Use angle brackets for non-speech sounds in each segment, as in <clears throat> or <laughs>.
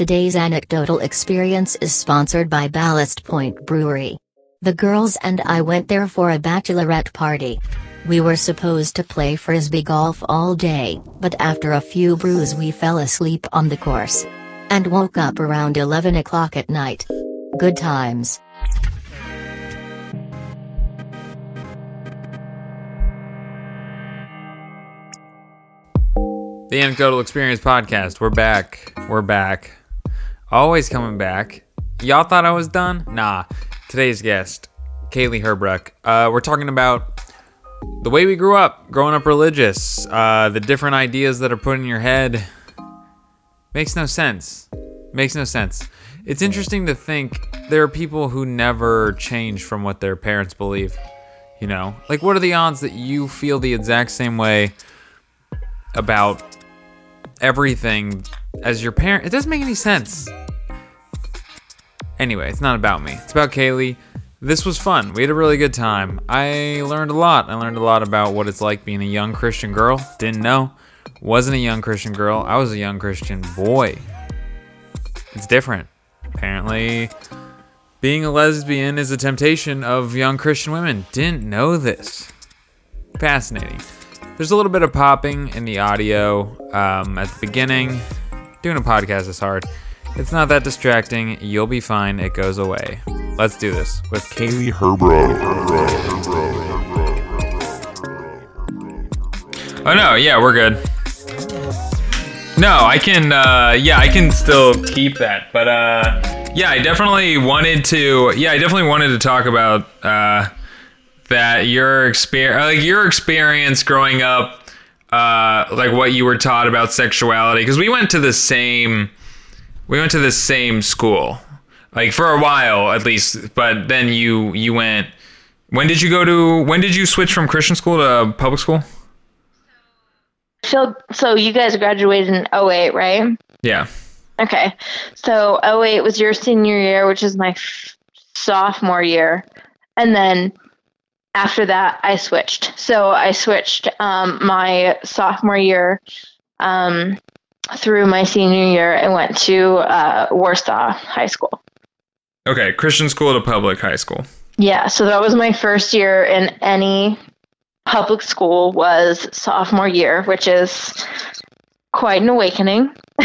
Today's anecdotal experience is sponsored by Ballast Point Brewery. The girls and I went there for a bachelorette party. We were supposed to play frisbee golf all day, but after a few brews we fell asleep on the course. And woke up around 11 o'clock at night. Good times. The Anecdotal Experience Podcast. We're back. We're back. Always coming back. Y'all thought I was done? Nah. Today's guest, Kayley Herbruck. Uh, we're talking about the way we grew up, growing up religious, uh, the different ideas that are put in your head. Makes no sense. Makes no sense. It's interesting to think there are people who never change from what their parents believe. You know? Like, what are the odds that you feel the exact same way about everything as your parent. It doesn't make any sense. Anyway, it's not about me. It's about Kayley. This was fun. We had a really good time. I learned a lot. I learned a lot about what it's like being a young Christian girl. Didn't know. Wasn't a young Christian girl. I was a young Christian boy. It's different. Apparently, being a lesbian is a temptation of young Christian women. Didn't know this. Fascinating. There's a little bit of popping in the audio um, at the beginning. Doing a podcast is hard. It's not that distracting. You'll be fine. It goes away. Let's do this with Kayley Herbruck. Oh no, yeah, we're good. No, I can. Uh, yeah, I can still keep that. But uh, yeah, I definitely wanted to. Yeah, I definitely wanted to talk about uh, that your experience, like your experience growing up, uh, like what you were taught about sexuality, because we went to the same, we went to the same school, like for a while at least, but then you you went. When did you go to? When did you switch from Christian school to public school? So, so you guys graduated in 08, right? Yeah. Okay. So 08 was your senior year, which is my f- sophomore year. And then after that, I switched. So I switched um, my sophomore year um, through my senior year and went to uh, Warsaw High School. Okay, Christian school to public high school. Yeah, so that was my first year in any public school was sophomore year, which is quite an awakening. <laughs>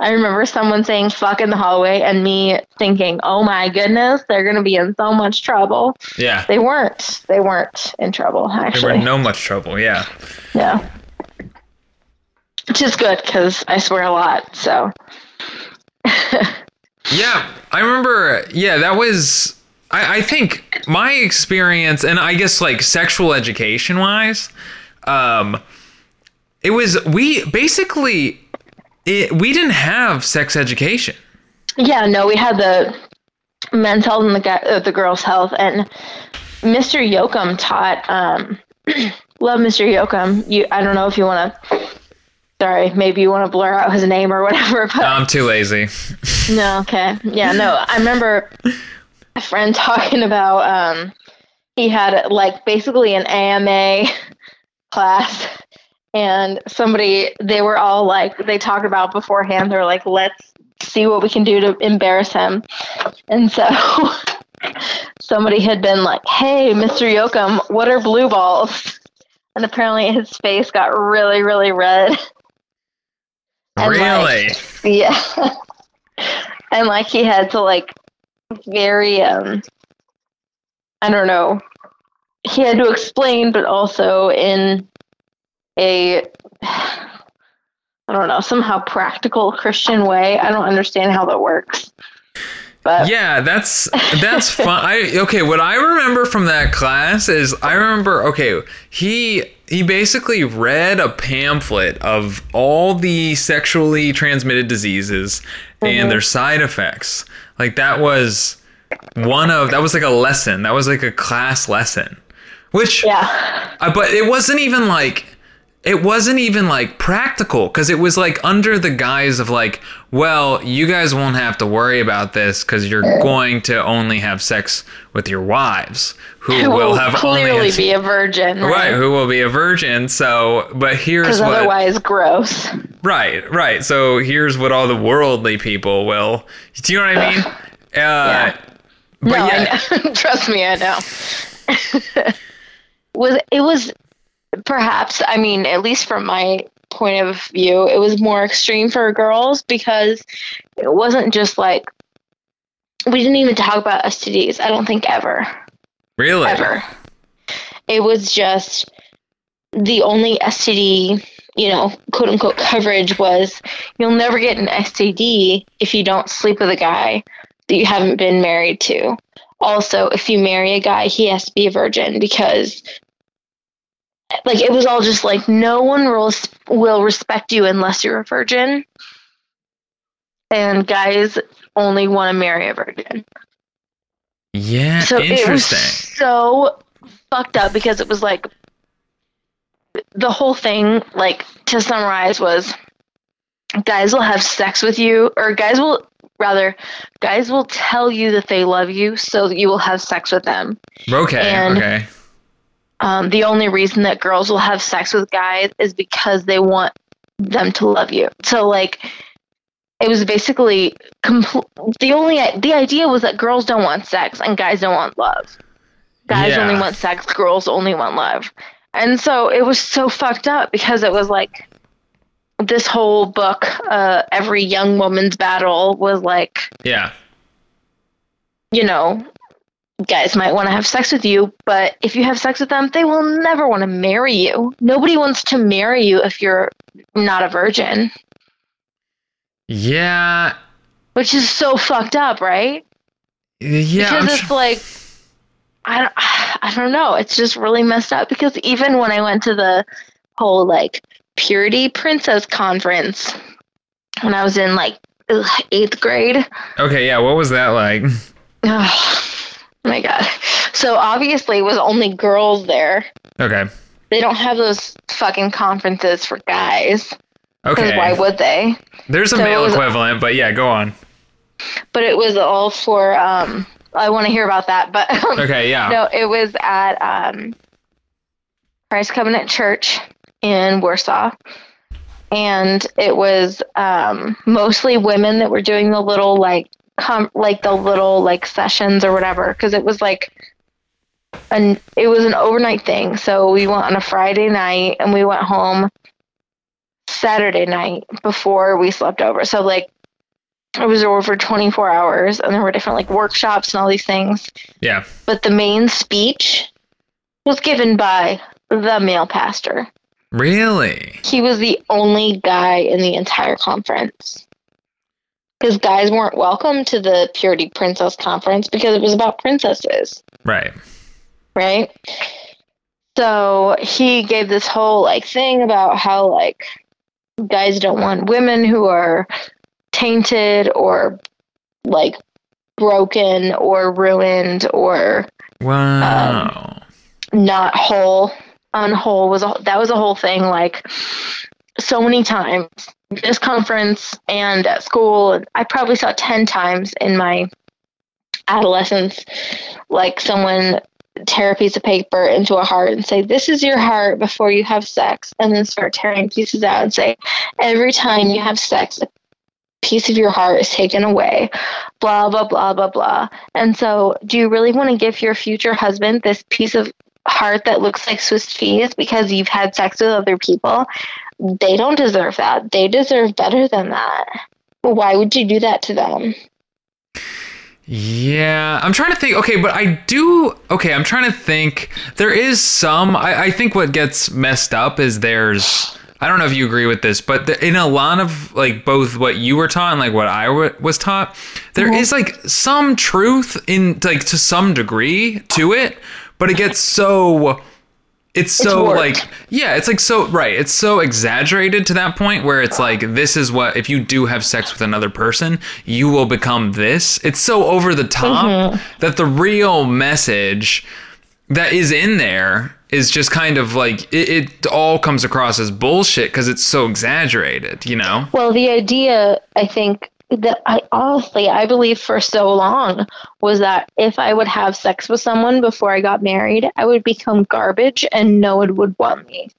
I remember someone saying fuck in the hallway and me thinking, oh my goodness, they're going to be in so much trouble. Yeah. They weren't. They weren't in trouble, actually. They were in no much trouble. Yeah. Yeah. Which is good because I swear a lot. So, <laughs> Yeah, I remember. Yeah, that was. I, I think my experience, and I guess like sexual education wise, um, it was we basically it, we didn't have sex education. yeah, no, we had the men's health and the, uh, the girls' health. And Mr. Yoakum taught, um, <clears throat> love Mr. Yoakum. You, I don't know if you want to, sorry, maybe you want to blur out his name or whatever, <laughs> but. I'm too lazy. No, okay. Yeah, no, I remember a friend <laughs> talking about um he had like basically an AMA class and somebody they were all like they talked about beforehand they're like let's see what we can do to embarrass him. And so <laughs> somebody had been like, "Hey, Mr. Yoakum, what are blue balls?" And apparently his face got really really red. Really? like, yeah. <laughs> and like he had to like very um I don't know. He had to explain but also in a <sighs> I don't know, somehow practical Christian way. I don't understand how that works. But yeah, that's that's fun. I okay. What I remember from that class is I remember okay. He he basically read a pamphlet of all the sexually transmitted diseases and their side effects. Like that was one of that was like a lesson. That was like a class lesson, which yeah. uh, but it wasn't even like it wasn't even like practical because it was like under the guise of like, well, you guys won't have to worry about this because you're going to only have sex with your wives who, Who will have clearly only have, be a virgin, right right? who will be a virgin. So, but here's Because what otherwise, gross. right right. So here's what all the worldly people will. Do you know what I mean? <sighs> Uh, but no, yeah, I know. <laughs> Trust me, I know. <laughs> was it was perhaps I mean, at least from my point of view, it was more extreme for girls because it wasn't just like we didn't even talk about STDs. I don't think ever, really. ever. It was just the only STD, you know, quote unquote coverage was you'll never get an STD if you don't sleep with a guy that you haven't been married to. Also, if you marry a guy, he has to be a virgin because like it was all just like no one will will respect you unless you're a virgin. And guys only want to marry a virgin. Yeah, So it was interesting. so fucked up because it was like the whole thing, like to summarize, was guys will have sex with you, or guys will rather, guys will tell you that they love you, so that you will have sex with them. Okay, and- okay. Um, the only reason that girls will have sex with guys is because they want them to love you. So like. It was basically compl- the only the idea was that girls don't want sex and guys don't want love. Guys Yeah. only want sex, girls only want love. And so it was so fucked up because it was like this whole book, uh, every young woman's battle was like, Yeah. you know, guys might want to have sex with you, but if you have sex with them, they will never want to marry you. Nobody wants to marry you if you're not a virgin, Yeah. which is so fucked up, right? Yeah. I'm because tr- it's like I don't, <sighs> I don't know. It's just really messed up because even when I went to the whole like purity princess conference when I was in like eighth grade. okay, yeah. What was that like? <sighs> Oh my god! So obviously it was only girls there. Okay. They don't have those fucking conferences for guys. Okay. why would they? There's a so male was- equivalent, but yeah, go on. But it was all for. um I want to hear about that, but Okay, yeah. No, it was at um, Christ Covenant Church in Warsaw. And it was um, mostly women that were doing the little like com- like the little like sessions or whatever because it was like an it was an overnight thing. So we went on a Friday night and we went home Saturday night before we slept over. So like it was over for 24 hours and there were different like workshops and all these things Yeah. but the main speech was given by the male pastor. Really? He was the only guy in the entire conference. Because guys weren't welcome to the Purity Princess conference because it was about princesses, Right. right? So he gave this whole like thing about how like guys don't want women who are tainted or like broken or ruined or um, Wow. not whole unwhole was a, that was a whole thing like so many times this conference and at school i probably saw 10 times in my adolescence like someone tear a piece of paper into a heart and say this is your heart before you have sex and then start tearing pieces out and say every time you have sex a piece of your heart is taken away blah blah blah blah blah. And so do you really want to give your future husband this piece of heart that looks like Swiss cheese because you've had sex with other people, they don't deserve that. They deserve better than that. Why would you do that to them? Yeah, I'm trying to think. Okay, but I do. Okay, I'm trying to think. There is some. I, I think what gets messed up is there's. I don't know if you agree with this, but the, in a lot of like both what you were taught and like what I w- was taught, there mm-hmm. is like some truth in like to some degree to it, but it gets so. It's so like yeah, it's like so right. It's so exaggerated to that point where it's like this is what if you do have sex with another person, you will become this. It's so over the top mm-hmm. that the real message that is in there is just kind of like it, it all comes across as bullshit because it's so exaggerated, you know? Well, the idea, I think, that I honestly, I believe for so long was that if I would have sex with someone before I got married, I would become garbage and no one would want me.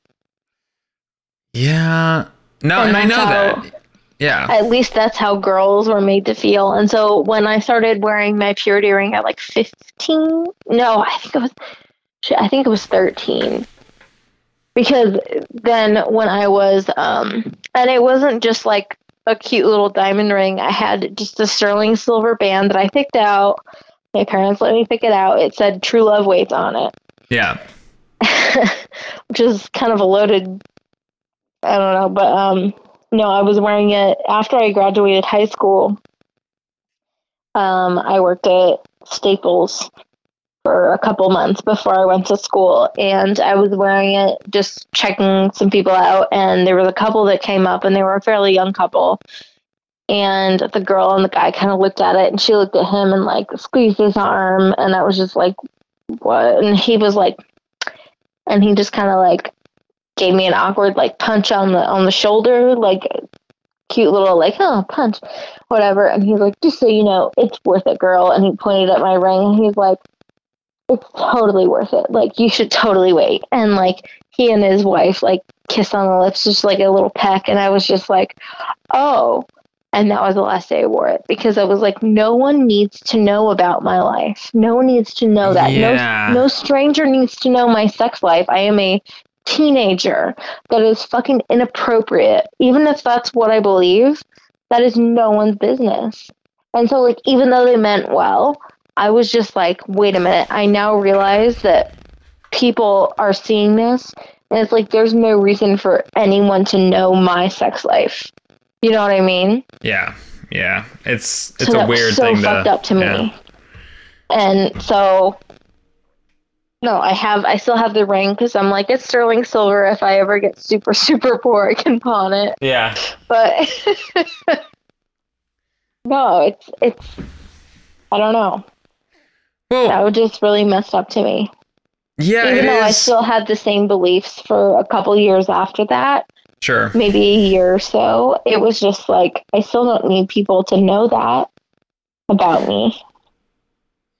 Yeah. No, and, And I know how- that. Yeah. At least that's how girls were made to feel. And so when I started wearing my purity ring at like 15, no, I think it was, I think it was 13. Because then when I was, um, and it wasn't just like a cute little diamond ring. I had just a sterling silver band that I picked out. My parents let me pick it out. It said True Love Waits on it. yeah. <laughs> which is kind of a loaded I don't know, but um no, I was wearing it after I graduated high school. Um I worked at Staples for a couple months before I went to school and I was wearing it just checking some people out and there was a couple that came up and they were a fairly young couple. And the girl and the guy kind of looked at it and she looked at him and like squeezed his arm and I was just like what? And he was like and he just kind of like gave me an awkward like punch on the on the shoulder like cute little like oh punch whatever. And he's like just so you know it's worth it girl. And he pointed at my ring and he's like it's totally worth it like you should totally wait and like he and his wife like kiss on the lips just like a little peck and i was just like oh and that was the last day I wore it because I was like, no one needs to know about my life. No one needs to know that. Yeah. No, no stranger needs to know my sex life. I am a teenager that is fucking inappropriate. Even if that's what I believe, that is no one's business. And so, like, even though they meant well, I was just like, wait a minute. I now realize that people are seeing this, and it's like there's no reason for anyone to know my sex life. You know what I mean? Yeah. Yeah. It's it's So a weird so thing fucked to up to me. And so, no, I have, I still have the ring because I'm like, it's sterling silver. If I ever get super, <laughs> super poor, I can pawn it. Yeah. But <laughs> no, it's, it's, I don't know. Well, That was just really messed up to me. yeah, it Even though I still had the same beliefs for a couple years after that, Sure. maybe a year or so, it was just like, I still don't need people to know that about me.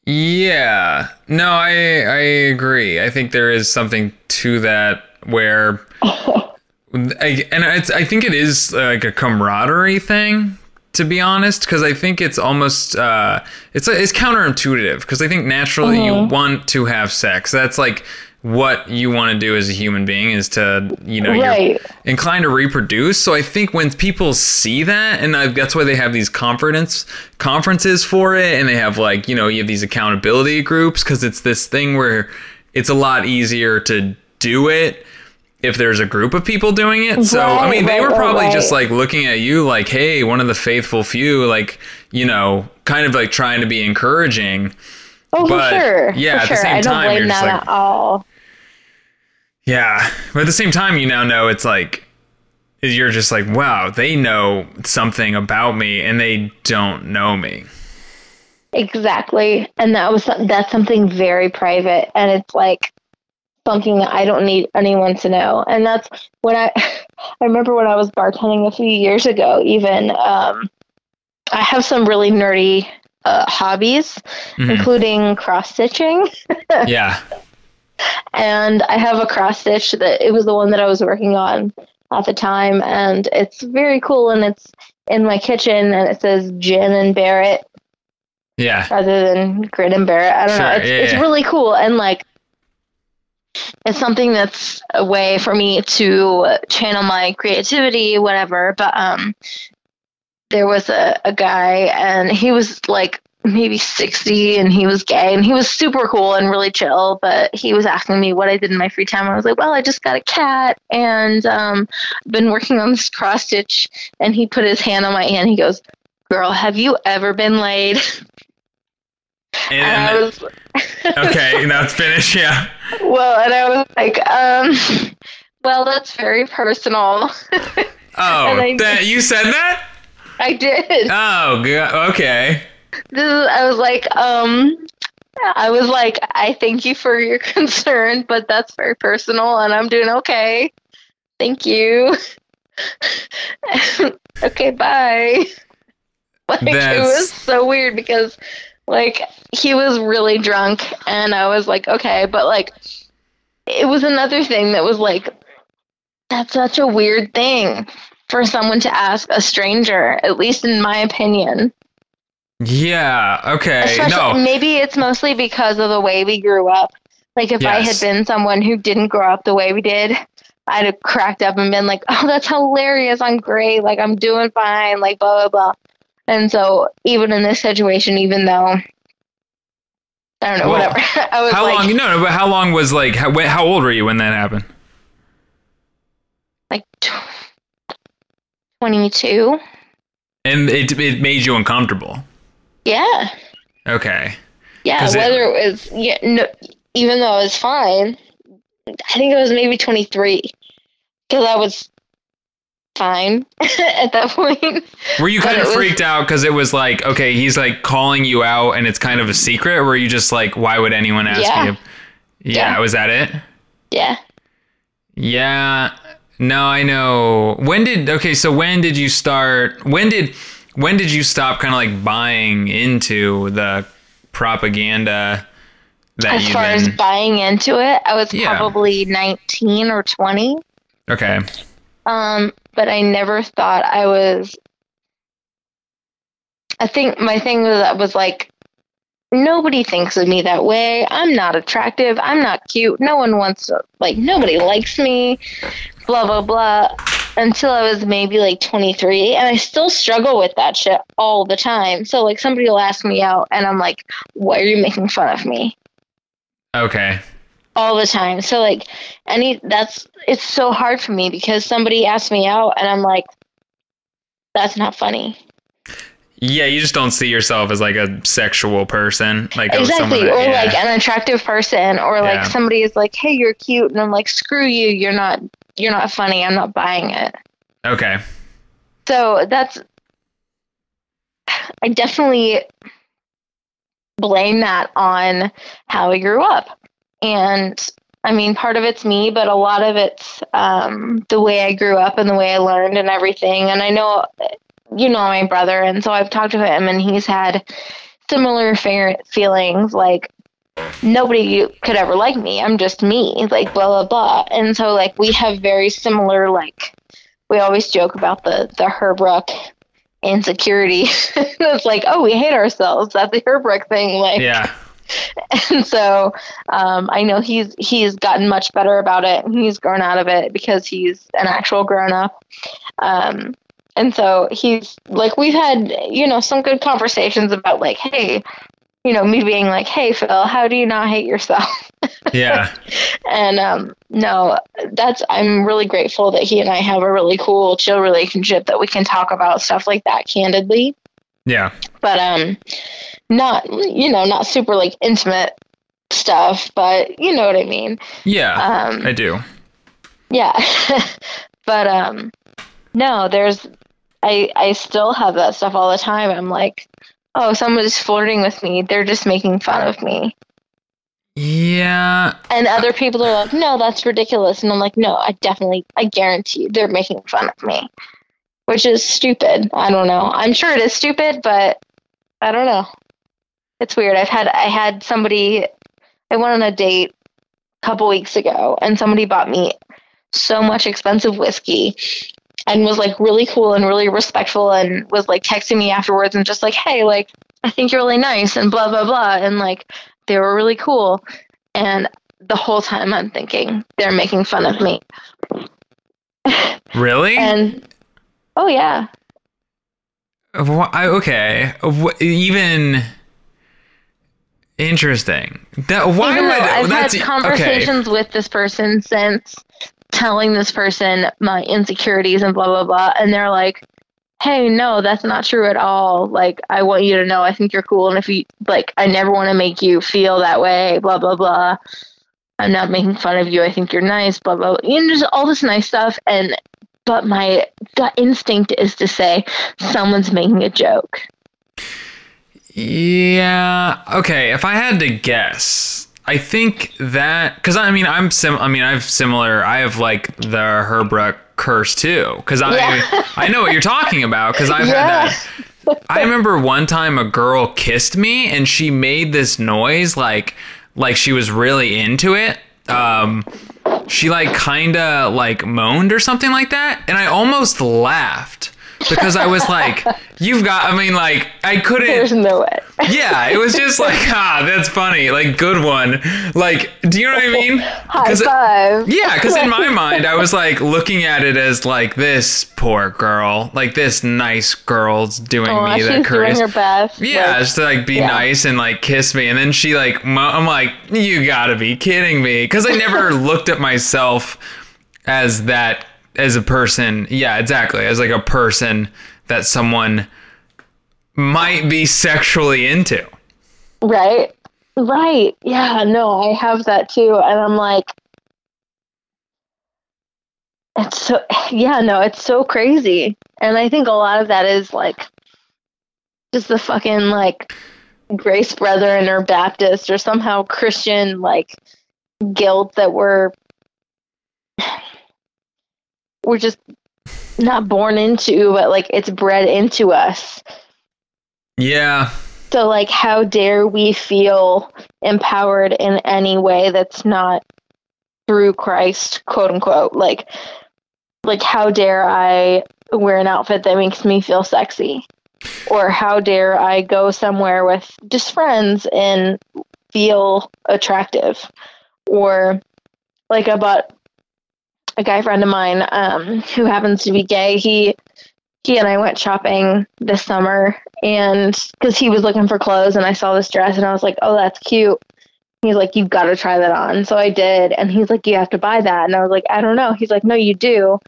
Yeah. No, I I agree. I think there is something to that where <laughs> I, and it's I think it is like a camaraderie thing to be honest because I think it's almost uh it's it's counterintuitive because I think naturally you Mhm. want to have sex. That's like what you want to do as a human being is to you know you're right. inclined to reproduce. So I think when people see that, and I, that's why they have these conference conferences for it, and they have like you know you have these accountability groups because it's this thing where it's a lot easier to do it if there's a group of people doing it. So I mean, they right, were right, probably just like looking at you like, hey, one of the faithful few, like you know, kind of like trying to be encouraging. Oh, But, for sure. yeah, for at the sure. same I don't time, you're blame just like- at all. Yeah, but at the same time, you now know it's like you're just like, wow, they know something about me, and they don't know me. Exactly. And that was that's something very private and it's like something that I don't need anyone to know. And that's when I <laughs> I remember when I was bartending a few years ago even um I have some really nerdy uh, hobbies Mhm. including cross stitching <laughs> Yeah, and I have a cross stitch that it was the one that I was working on at the time and it's very cool and it's in my kitchen and it says Gin and Bear It yeah, rather than grin and it. I don't know. It's yeah, it's yeah. really cool and like it's something that's a way for me to channel my creativity, whatever. But um, there was a, a guy and he was like maybe 60 and he was gay and he was super cool and really chill but he was asking me what i did in my free time i was like well i just got a cat and um i've been working on this cross stitch and he put his hand on my hand he goes girl have you ever been laid <laughs> and I was <laughs> okay, now it's finished. Yeah, well, and I was like, um, well, that's very personal. <laughs> oh, I- that you said that? I did. Oh, good. Okay, This is, I was like, um, I was like, I thank you for your <laughs> concern, but that's very personal, and I'm doing okay. Thank you. okay, bye. Like it was so weird because like he was really drunk and I was like, okay, but like it was another thing that was like that's such a weird thing for someone to ask a stranger, at least in my opinion. Yeah. Okay. Especially, no. maybe it's mostly because of the way we grew up. Like if I had been someone who didn't grow up the way we did, I'd have cracked up and been like, "Oh, that's hilarious! I'm great! Like I'm doing fine! Like blah blah blah." And so, even in this situation, even though I don't know, Well, whatever, <laughs> I was How like, long? No, no. But how long was like? How, how old were you when that happened? like tw- twenty-two. And it it made you uncomfortable. Yeah, Okay. Yeah, Whether it, was, yeah, no, even though it was fine, I think it was maybe twenty-three because I was fine <laughs> at that point. Were you But kind of it was- freaked out because it was like, okay, he's like calling you out, and it's kind of a secret? Or were you just like, why would anyone ask Yeah. me? Yeah, Yeah. Was that it? Yeah. Yeah. No, I know. When did okay? So when did you start? When did when did you stop kind of like buying into the propaganda that As far as buying into it, I was Yeah. probably 19 or 20. okay. Um, but I never thought I was. I think my thing was that was like, nobody thinks of me that way. I'm not attractive. I'm not cute. No one wants to, like, nobody likes me. Blah, blah, blah. Until I was maybe like 23. And I still struggle with that shit all the time. So, like, somebody will ask me out, and I'm like, why are you making fun of me? Okay. All the time. So like any that's it's so hard for me because somebody asks me out and I'm like that's not funny. Yeah, you just don't see yourself as like a sexual person, like oh, exactly. that- or yeah. like an attractive person or like Yeah. somebody is like, "Hey, you're cute." And I'm like, "Screw you. You're not you're not funny. I'm not buying it." okay. So that's I definitely blame that on how I grew up. And I mean, part of it's me, but a lot of it's um, the way I grew up and the way I learned and everything. And I know, you know, my brother, and so I've talked to him, and he's had similar fe- feelings like nobody could ever like me. I'm just me, like blah blah blah. And so, like, we have very similar, like, we always joke about the the Herbruck insecurity. <laughs> it's like, oh, we hate ourselves. That's the Herbruck thing, like Yeah. <laughs> and so um, I know he's he's gotten much better about it. He's grown out of it because he's an actual grown up. Um, and so he's like we've had you know some good conversations about like hey you know me being like hey Phil how do you not hate yourself <laughs> Yeah. and um, no that's I'm really grateful that he and I have a really cool chill relationship that we can talk about stuff like that candidly Yeah. but um not you know not super like intimate stuff but you know what i mean Yeah. um I do. yeah <laughs> but um no there's i i still have that stuff all the time i'm like oh someone's flirting with me they're just making fun of me Yeah. and other people are like no that's ridiculous and i'm like no i definitely i guarantee you, they're making fun of me which is stupid. I don't know. I'm sure it is stupid but i don't know. It's weird. I've had i had somebody i went on a date a couple weeks ago and somebody bought me so much expensive whiskey and was like really cool and really respectful and was like texting me afterwards and just like hey like i think you're really nice and blah blah blah and like they were really cool. And the whole time i'm thinking they're making fun of me. <laughs> Really? and oh yeah okay. Even interesting. That why would i've had that's okay. conversations with this person since telling this person my insecurities and blah blah blah and they're like hey no that's not true at all like i want you to know i think you're cool and if you like i never want to make you feel that way blah blah blah i'm not making fun of you i think you're nice blah blah, blah. you know just all this nice stuff and but my gut instinct is to say someone's making a joke Yeah. Okay. If I had to guess, I think that because I mean I'm sim. I mean I've similar. I have like the Herbruck curse too because I Yeah. <laughs> I know what you're talking about because I've Yeah. had that. I remember one time a girl kissed me and she made this noise like like she was really into it. Um, she like kind of like moaned or something like that, and I almost laughed because I was like, "You've got." I mean, like I couldn't There's no way. yeah, it was just like, <laughs> ah, that's funny. Like, good one. Like, do you know what I mean? <laughs> High 'Cause it- five. yeah, because in my <laughs> mind, I was like looking at it as like this poor girl, like this nice girl's doing Aw, me she's the doing her best. Yeah, Like, just to like be yeah. nice and like kiss me, and then she like, I'm like, you gotta be kidding me, because I never looked at myself as that as a person. Yeah, exactly, as like a person that someone might be sexually into. Right. Right. Yeah, no, I have that too. And I'm like, it's so, <sighs> yeah, no, it's so crazy. And I think a lot of that is like just the fucking like Grace Brethren or Baptist or somehow Christian like guilt that we're, we're just not born into, but like it's bred into us. Yeah, So, like, how dare we feel empowered in any way that's not through Christ, quote unquote? Like, like how dare I wear an outfit that makes me feel sexy, or how dare I go somewhere with just friends and feel attractive, or like about a guy friend of mine um, who happens to be gay. He he and I went shopping this summer and because he was looking for clothes and I saw this dress and I was like, oh, that's cute. He's like, you've got to try that on. So I did. And he's like, you have to buy that. And I was like, I don't know. He's like, no, you do.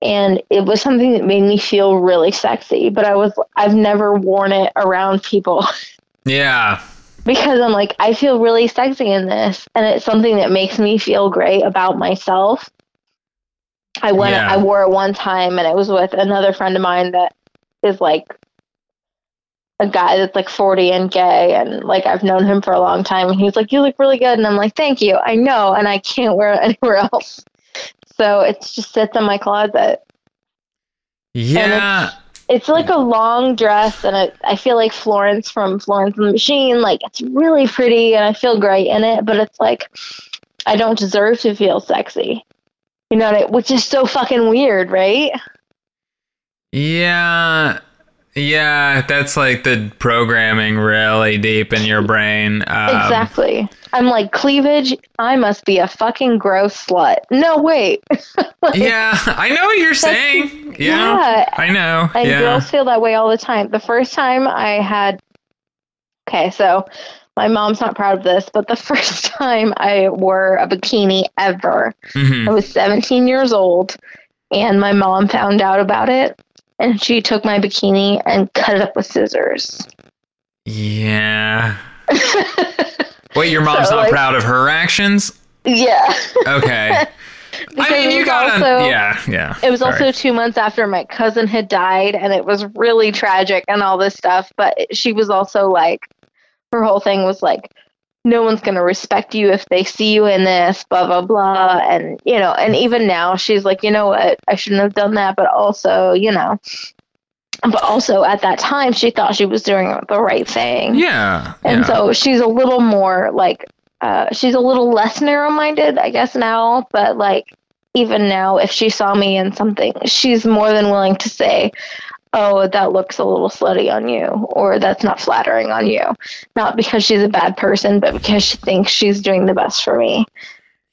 And it was something that made me feel really sexy, but I was, I've never worn it around people <laughs> yeah, because I'm like, I feel really sexy in this. And it's something that makes me feel great about myself. I went, Yeah. I wore it one time and it was with another friend of mine that is like a guy that's like 40 and gay. And like, I've known him for a long time. And he's like, You look really good. And I'm like, Thank you. I know. And I can't wear it <laughs> anywhere else. So it just sits in my closet. yeah. It's like a long dress, and it, I feel like Florence from Florence and the Machine. Like it's really pretty, and I feel great in it. But it's like I don't deserve to feel sexy, you know, what I- which is so fucking weird, right? Yeah. Yeah, that's like the programming really deep in your brain. Um, exactly. I'm like cleavage. I must be a fucking gross slut. No, wait. <laughs> Yeah, I know what you're saying. Yeah, yeah. I know. And yeah. girls feel that way all the time. The first time I had, okay, so my mom's not proud of this, but the <laughs> first time I wore a bikini ever, Mhm. I was 17 years old, and my mom found out about it, and she took my bikini and cut it up with scissors. Yeah. <laughs> Wait, your mom's So, not like- proud of her actions? yeah. Okay. <laughs> I mean, you gotta. also- yeah, yeah. It was sorry. also two months after my cousin had died, and it was really tragic and all this stuff. But she was also like, her whole thing was like, no one's going to respect you if they see you in this, blah, blah, blah. And, you know, and even now she's like, you know what, I shouldn't have done that. But also, you know, but also at that time, she thought she was doing the right thing. Yeah. And yeah. so she's a little more like uh, she's a little less narrow minded, I guess now, but like even now if she saw me in something, she's more than willing to say, Oh, that looks a little slutty on you, or that's not flattering on you. Not because she's a bad person, but because she thinks she's doing the best for me.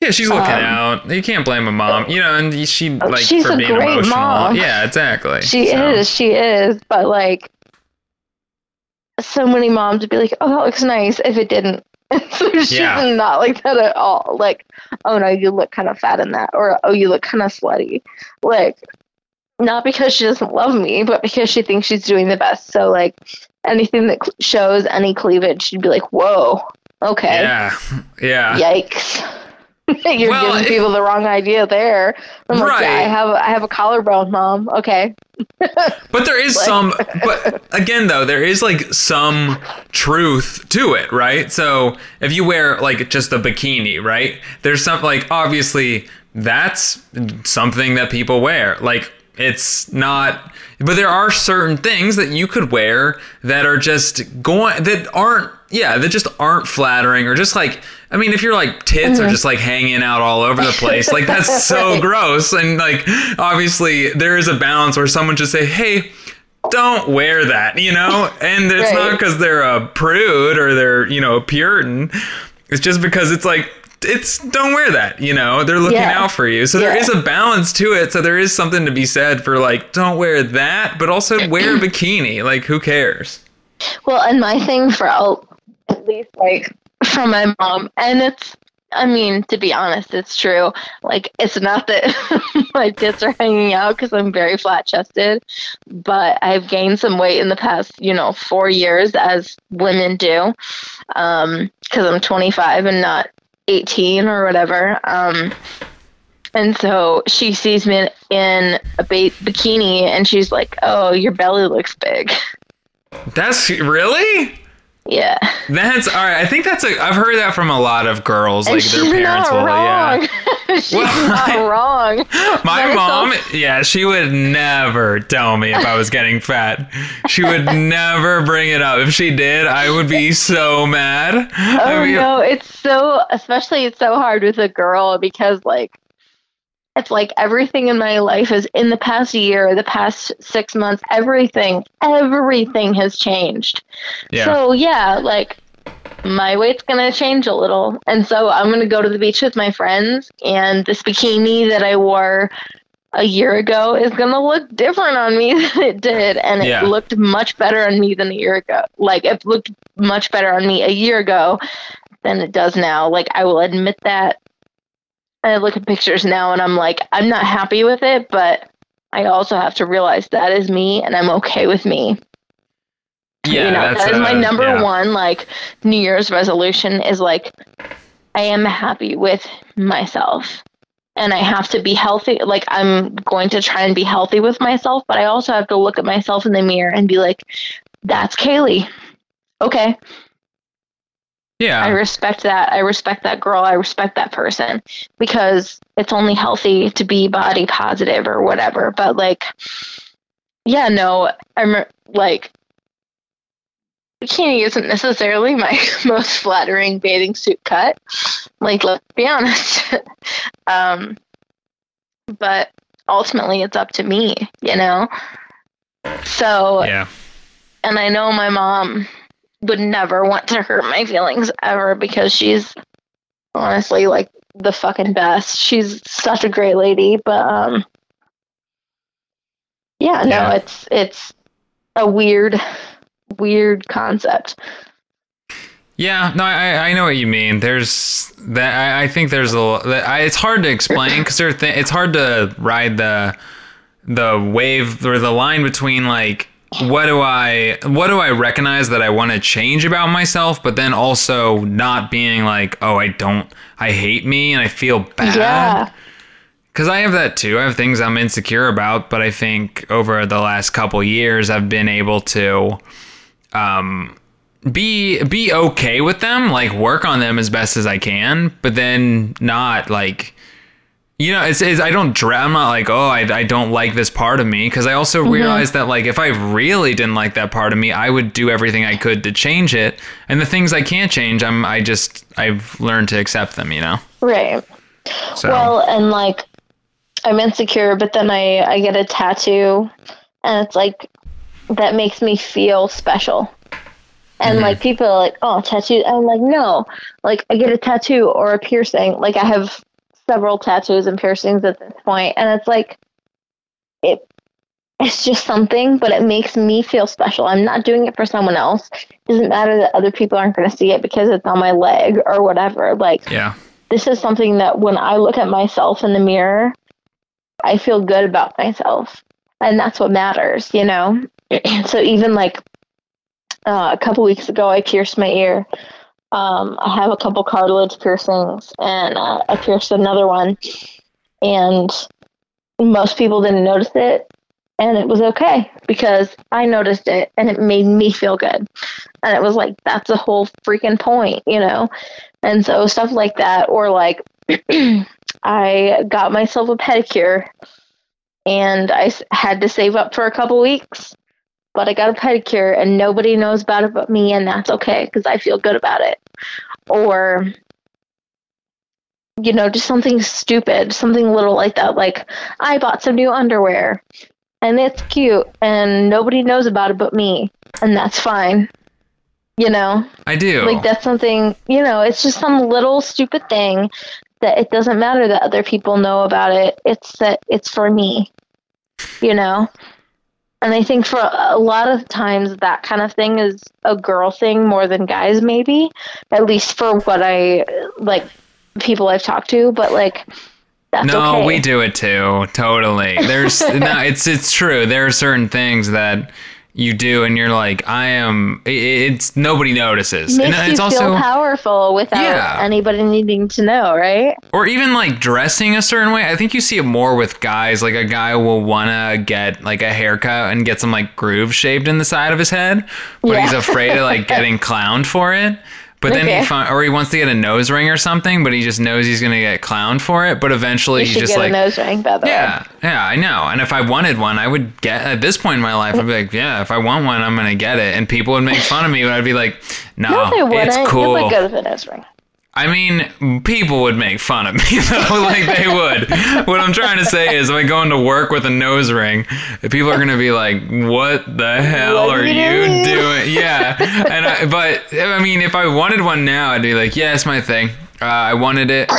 Yeah, she's looking Um, out. You can't blame a mom, you know, and she like she's for a being great emotional. mom. Yeah, exactly. She So, is, she is, but like so many moms would be like, "Oh, that looks nice." If it didn't, <laughs> so she's Yeah. not like that at all. Like, "Oh no, you look kind of fat in that," or "Oh, you look kind of slutty." Like, not because she doesn't love me, but because she thinks she's doing the best. So like, anything that cl- shows any cleavage, she'd be like, "Whoa, okay, Yeah, <laughs> yeah, yikes." <laughs> You're Well, giving it- people the wrong idea there. I'm like, yeah, I have I have a collarbone, mom. Okay. <laughs> But there is some, but again, though, there is like some truth to it, right? So if you wear like just a bikini, right? There's some, like, obviously that's something that people wear. Like, it's not, but there are certain things that you could wear that are just going, that aren't, yeah, that just aren't flattering or just like, I mean, if you're like tits are mm-hmm. just like hanging out all over the place, like that's <laughs> so gross. And like, obviously, there is a balance where someone just say, hey, don't wear that, you know? And it's not because they're a prude or they're, you know, a Puritan. It's just because it's like, it's don't wear that, you know? They're looking Yeah. out for you. So there Yeah. is a balance to it. So there is something to be said for like, don't wear that, but also wear a <clears throat> bikini. Like, who cares? Well, and my thing for all, at least like from my mom, and it's, I mean, to be honest, it's true. Like, it's not that <laughs> my tits are hanging out because I'm very flat chested, but I've gained some weight in the past, you know, four years, as women do, um, because I'm 25 and not 18 or whatever. Um, and so she sees me in a ba- bikini and she's like, oh, your belly looks big. That's really? Yeah. That's all right. I think that's a. I've heard that from a lot of girls. And like their parents <laughs> not will. wrong. Yeah. she's <laughs> Well, not I- wrong. My mom, yeah, she would never tell me if I was getting fat. She would <laughs> never bring it up. If she did, I would be so mad. I Oh mean, no, it's so especially it's so hard with a girl because like it's like everything in my life is in the past year, the past six months, everything, everything has changed. Yeah. So yeah, like my weight's gonna change a little. And so I'm gonna go to the beach with my friends and this bikini that I wore a year ago is gonna look different on me <laughs> than it did. And it Yeah. looked much better on me than a year ago. Like it looked much better on me a year ago than it does now. Like I will admit that. I look at pictures now and I'm like, I'm not happy with it, but I also have to realize that is me and I'm okay with me yeah, you know that's that is my uh, number yeah. one like new year's resolution is like i am happy with myself and i have to be healthy like i'm going to try and be healthy with myself but i also have to look at myself in the mirror and be like that's kayley okay i respect that. I respect that girl. I respect that person because it's only healthy to be body positive or whatever. But like yeah no i'm like bikini isn't necessarily my <laughs> most flattering bathing suit cut. Like let's be honest. <laughs> Um but ultimately it's up to me you know? So yeah. and I know my mom would never want to hurt my feelings ever because she's honestly like the fucking best. She's such a great lady, but um yeah, no, Yeah. it's it's a weird weird concept. Yeah, no, I, I know what you mean. There's that. I, I think there's a. that- I, it's hard to explain because there. Th- it's hard to ride the the wave or the line between like what do I what do I recognize that I want to change about myself, but then also not being like, oh, I don't, I hate me and I feel bad. Yeah. Because I have that too. I have things I'm insecure about, but I think over the last couple years, I've been able to um, be be okay with them, like work on them as best as I can, but then not like. You know, it's, it's I don't dra- I'm not like oh I, I don't like this part of me because I also realized that like if I really didn't like that part of me I would do everything I could to change it and the things I can't change I'm I just I've learned to accept them you know Right. so Well, and like I'm insecure, but then I I get a tattoo, and it's like that makes me feel special. And Mhm. like people are like, oh, tattoo. I'm like, no. Like I get a tattoo or a piercing. Like I have several tattoos and piercings at this point, and it's like it. <laughs> It's just something, but it makes me feel special. I'm not doing it for someone else. It doesn't matter that other people aren't going to see it because it's on my leg or whatever. Like yeah this is something that when I look at myself in the mirror, I feel good about myself. And that's what matters, you know? <clears throat> so even like uh, a couple weeks ago, I pierced my ear Um, I have a couple cartilage piercings, and uh, I pierced another one, and most people didn't notice it, and it was okay because I noticed it, and it made me feel good, and it was like that's the whole freaking point, you know. And so stuff like that, or like <clears throat> I got myself a pedicure, and I had to save up for a couple weeks but I got a pedicure and nobody knows about it but me, and that's okay because I feel good about it. Or, you know, just something stupid, something little like that. Like, I bought some new underwear and it's cute and nobody knows about it but me, and that's fine. You know, I do. like that's something, you know, it's just some little stupid thing that it doesn't matter that other people know about it. It's that it's for me, you know? And I think for a lot of times that kind of thing is a girl thing more than guys, maybe. At least for what I like, people I've talked to. But like, that's no, okay. we do it too. Totally. There's <laughs> no, it's it's true. There are certain things that you do, and you're like, I am. It's nobody notices, Makes and you it's also feel powerful without Yeah. anybody needing to know, right? or even like dressing a certain way. I think you see it more with guys. Like a guy will wanna get like a haircut and get some like groove shaved in the side of his head, but Yeah. he's afraid of like <laughs> getting clowned for it. But then Okay. he find, or he wants to get a nose ring or something, but he just knows he's gonna get clowned for it. But eventually You he's just like, a nose ring, by the way. yeah, yeah, I know. And if I wanted one, I would get at this point in my life. I'd be like, yeah, if I want one, I'm gonna get it. And people would make fun of me, but I'd be like, no, No, it's You cool. look good with a nose ring. I mean, people would make fun of me <laughs> though, like they would. what I'm trying to say is, if I go into work with a nose ring, people are gonna be like, "What the hell What are are you you doing?" doing?" Yeah, and I, but I mean, if I wanted one now, I'd be like, "Yeah, it's my thing. Uh, I wanted it.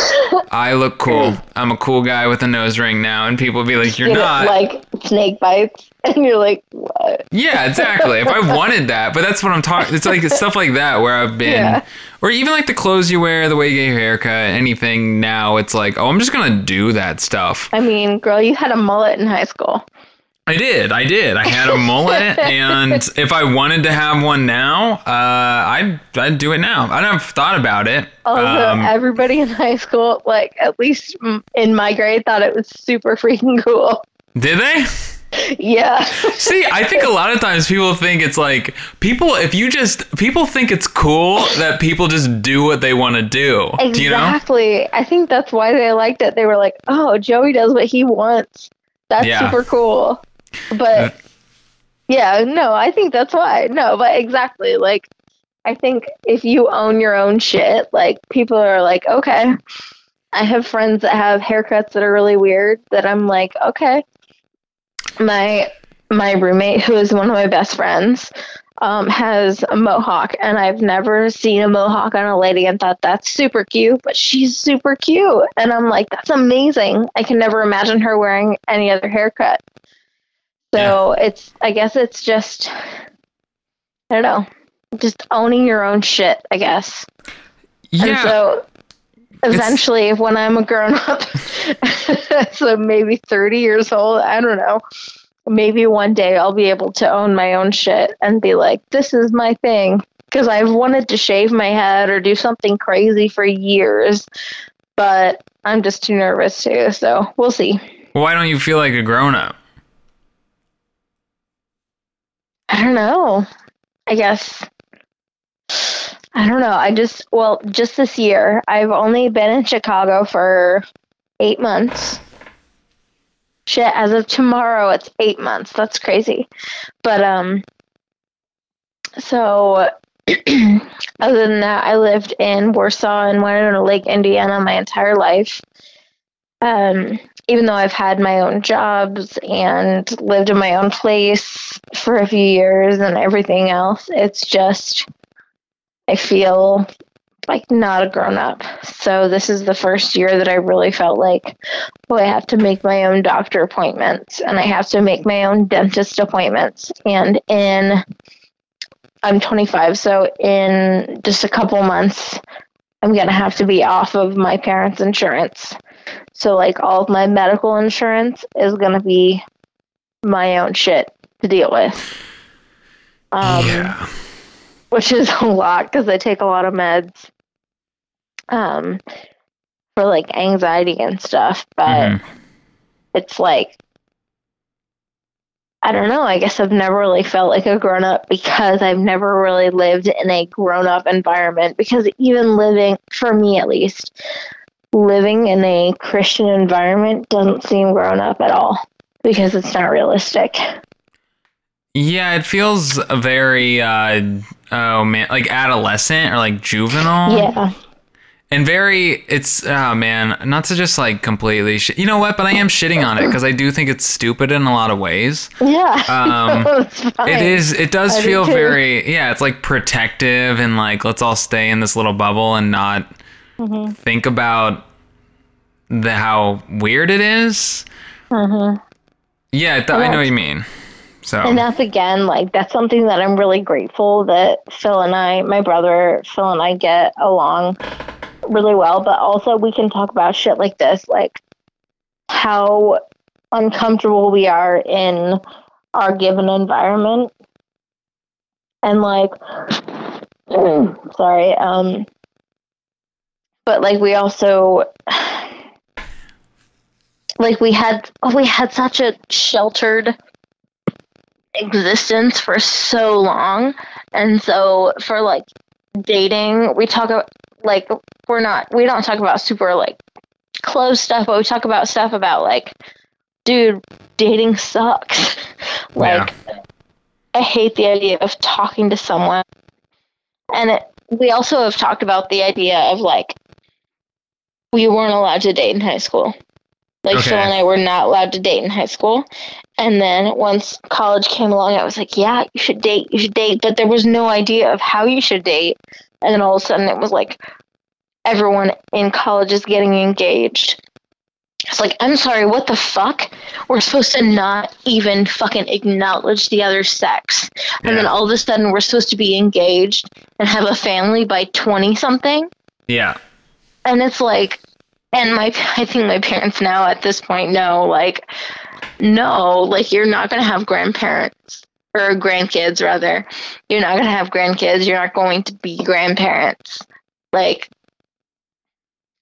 I look cool. I'm a cool guy with a nose ring now." And people would be like, "You're Get it, not." like snake bites, <laughs> and you're like, what? Yeah, exactly. if I <laughs> wanted that, but that's what I'm talking. It's like stuff like that where I've been, Yeah. or even like the clothes you wear, the way you get your haircut, anything. Now it's like, oh, I'm just gonna do that stuff. I mean, girl, you had a mullet in high school. I did, I did. I had a mullet, <laughs> and if I wanted to have one now, uh, I'd I'd do it now. I have thought about it. Although Um, everybody in high school, like at least in my grade, thought it was super freaking cool. did they? Yeah, See, I think a <laughs> lot of times people think it's like people. If you just people think it's cool that people just do what they want to do. Do you know? exactly. I think that's why they liked it. They were like, "Oh, Joey does what he wants. That's Yeah. super cool." But uh, yeah, no, I think that's why. No, but exactly. Like, I think if you own your own shit, like people are like, "Okay." I have friends that have haircuts that are really weird. That I'm like, okay. My my roommate, who is one of my best friends, um, has a mohawk, and I've never seen a mohawk on a lady and thought that's super cute, but she's super cute. And I'm like, that's amazing. I can never imagine her wearing any other haircut. So it's, I guess it's just, I don't know, just owning your own shit, I guess. And Yeah. so eventually, when I'm a grown up, <laughs> so maybe 30 years old, I don't know, maybe one day I'll be able to own my own shit and be like, this is my thing. Because I've wanted to shave my head or do something crazy for years, but I'm just too nervous to. So we'll see. Why don't you feel like a grown up? I don't know. I guess. I don't know. I just, well, just this year, I've only been in Chicago for eight months. Shit, as of tomorrow, it's eight months. That's crazy. But, um, so <clears throat> other than that, I lived in Warsaw and Winona Lake, Indiana my entire life. Um, even though I've had my own jobs and lived in my own place for a few years and everything else, it's just I feel like not a grown up. So this is the first year that I really felt like, oh, I have to make my own doctor appointments and I have to make my own dentist appointments. And in I'm 25, so in just a couple months, I'm gonna have to be off of my parents' insurance. So like all of my medical insurance is gonna be my own shit to deal with. Um, yeah. Which is a lot because I take a lot of meds um, for like anxiety and stuff. But Mhm. it's like, I don't know. I guess I've never really felt like a grown up because I've never really lived in a grown up environment. Because even living, for me at least, living in a Christian environment doesn't seem grown up at all because it's not realistic. Yeah, it feels very uh oh man, like adolescent or like juvenile. Yeah. And very it's oh man, not to just like completely sh- You know what, but I am shitting on it because I do think it's stupid in a lot of ways. Yeah. <laughs> Um, fine. It is it does I feel too. very yeah, it's like protective and like let's all stay in this little bubble and not Mm-hmm. think about the how weird it is. Mhm. Yeah, th- I know what you mean. So And that's again, like, that's something that I'm really grateful that Phil and I, my brother Phil and I get along really well. But also, we can talk about shit like this, like how uncomfortable we are in our given environment. And, like, <clears throat> sorry, um, but like, we also. <sighs> Like we had, we had such a sheltered existence for so long. And so for like dating we talk about like we're not we don't talk about super like close stuff but we talk about stuff about like dude dating sucks. <laughs> Like i hate the idea of talking to someone. And it, we also have talked about the idea of like we weren't allowed to date in high school. Like Okay. phil and i were not allowed to date in high school and then once college came along, I was like, yeah, you should date, you should date. But there was no idea of how you should date. And then all of a sudden it was like everyone in college is getting engaged. It's like, I'm sorry, what the fuck? We're supposed to not even fucking acknowledge the other sex. And then all of a sudden we're supposed to be engaged and have a family by 20 something yeah. and it's like and my <laughs> i think my parents now at this point know like no like you're not going to have grandparents or grandkids rather. You're not going to have grandkids. You're not going to be grandparents. Like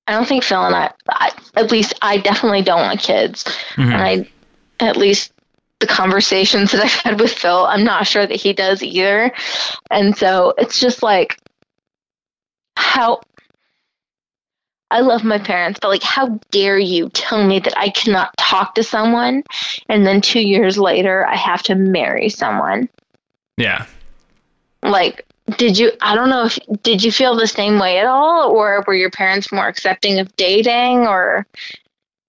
i don't think phil and i, I at least i definitely don't want kids. Mhm. and i at least the conversations <laughs> that i've had with phil i'm not sure that he does either. And so it's just like how I love my parents, but like, how dare you tell me that I cannot talk to someone and then two years later I have to marry someone? Yeah. Like, did you, I don't know if, did you feel the same way at all? Or were your parents more accepting of dating? Or